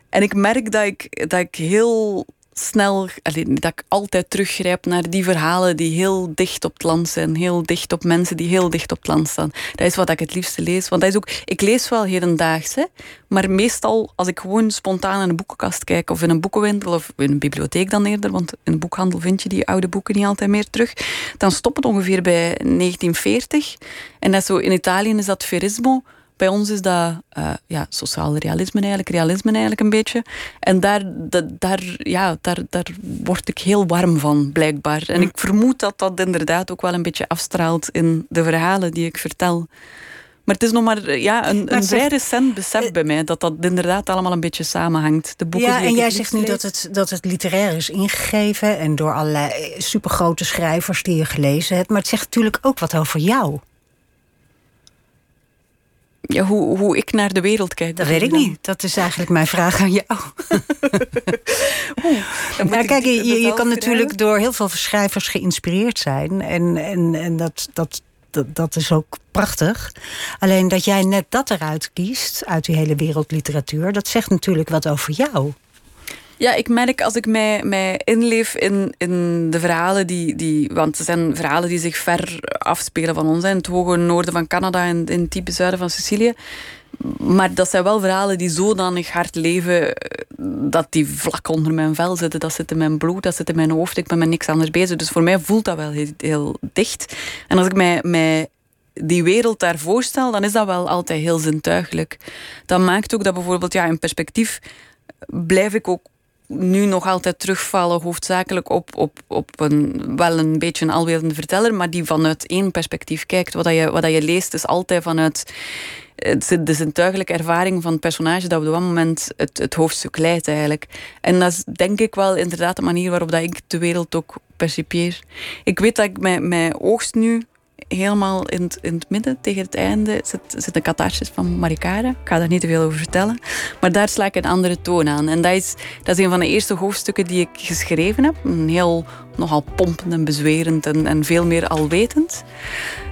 En ik merk dat ik, dat ik heel snel, dat ik altijd teruggrijp naar die verhalen die heel dicht op het land zijn. Heel dicht op mensen die heel dicht op het land staan. Dat is wat ik het liefste lees. Want dat is ook, ik lees wel hedendaags, hè, maar meestal als ik gewoon spontaan in een boekenkast kijk of in een boekenwinkel of in een bibliotheek dan eerder, want in een boekhandel vind je die oude boeken niet altijd meer terug, dan stopt het ongeveer bij 1940. En dat zo, in Italië is dat verismo bij ons is dat uh, ja, sociaal realisme eigenlijk, realisme eigenlijk een beetje. En daar, daar, ja, daar, daar word ik heel warm van, blijkbaar. En ik vermoed dat dat inderdaad ook wel een beetje afstraalt in de verhalen die ik vertel. Maar het is nog maar ja, een, een vrij recent besef eh, bij mij dat dat inderdaad allemaal een beetje samenhangt. De boeken ja, en jij zegt nu dat het, dat het literair is ingegeven en door allerlei supergrote schrijvers die je gelezen hebt. Maar het zegt natuurlijk ook wat over jou ja, hoe, hoe ik naar de wereld kijk. Dat weet ik niet. Dat is eigenlijk mijn vraag aan jou. *laughs* ja, kijk, je, je kan natuurlijk door heel veel schrijvers geïnspireerd zijn. En, en, en dat, dat, dat, dat is ook prachtig. Alleen dat jij net dat eruit kiest, uit die hele wereldliteratuur... dat zegt natuurlijk wat over jou. Ja, ik merk als ik mij, mij inleef in, in de verhalen die, die... Want het zijn verhalen die zich ver afspelen van ons. In het hoge noorden van Canada en in het diepe zuiden van Sicilië. Maar dat zijn wel verhalen die zodanig hard leven dat die vlak onder mijn vel zitten. Dat zit in mijn bloed, dat zit in mijn hoofd. Ik ben met niks anders bezig. Dus voor mij voelt dat wel heel, heel dicht. En als ik mij, mij die wereld daar voorstel, dan is dat wel altijd heel zintuigelijk. Dat maakt ook dat bijvoorbeeld ja, in perspectief blijf ik ook nu nog altijd terugvallen, hoofdzakelijk op, op, op een, wel een beetje een alwetende verteller, maar die vanuit één perspectief kijkt. Wat, je, wat je leest is altijd vanuit de zintuigelijke ervaring van het personage dat op dat moment het, het hoofdstuk leidt eigenlijk. En dat is denk ik wel inderdaad de manier waarop dat ik de wereld ook percipieer. Ik weet dat ik mijn, mijn oogst nu helemaal in het, in het midden, tegen het einde, zit, zit een catharsis van Marikara. Ik ga daar niet te veel over vertellen. Maar daar sla ik een andere toon aan. En dat is, dat is een van de eerste hoofdstukken die ik geschreven heb. Een heel nogal pompend en bezwerend en, veel meer alwetend.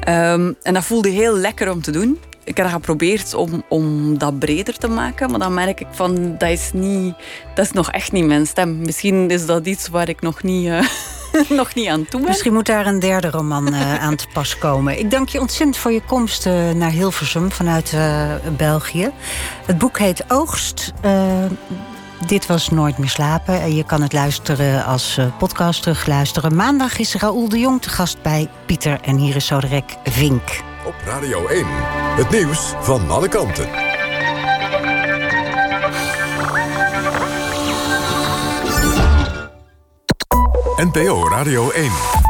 Um, en dat voelde heel lekker om te doen ik heb geprobeerd om, om dat breder te maken, maar dan merk ik van dat is, niet, dat is nog echt niet mijn stem. Misschien is dat iets waar ik nog niet, uh, *laughs* *laughs* nog niet aan toe ben. Misschien moet daar een derde roman uh, *laughs* aan te pas komen. Ik dank je ontzettend voor je komst uh, naar Hilversum vanuit België. Het boek heet Oogst. Dit was Nooit meer slapen. Je kan het luisteren als podcast terugluisteren. Maandag is Raoul de Jong te gast bij Pieter en hier is Soderek Vink. Op Radio 1, het nieuws van alle kanten. NPO Radio 1.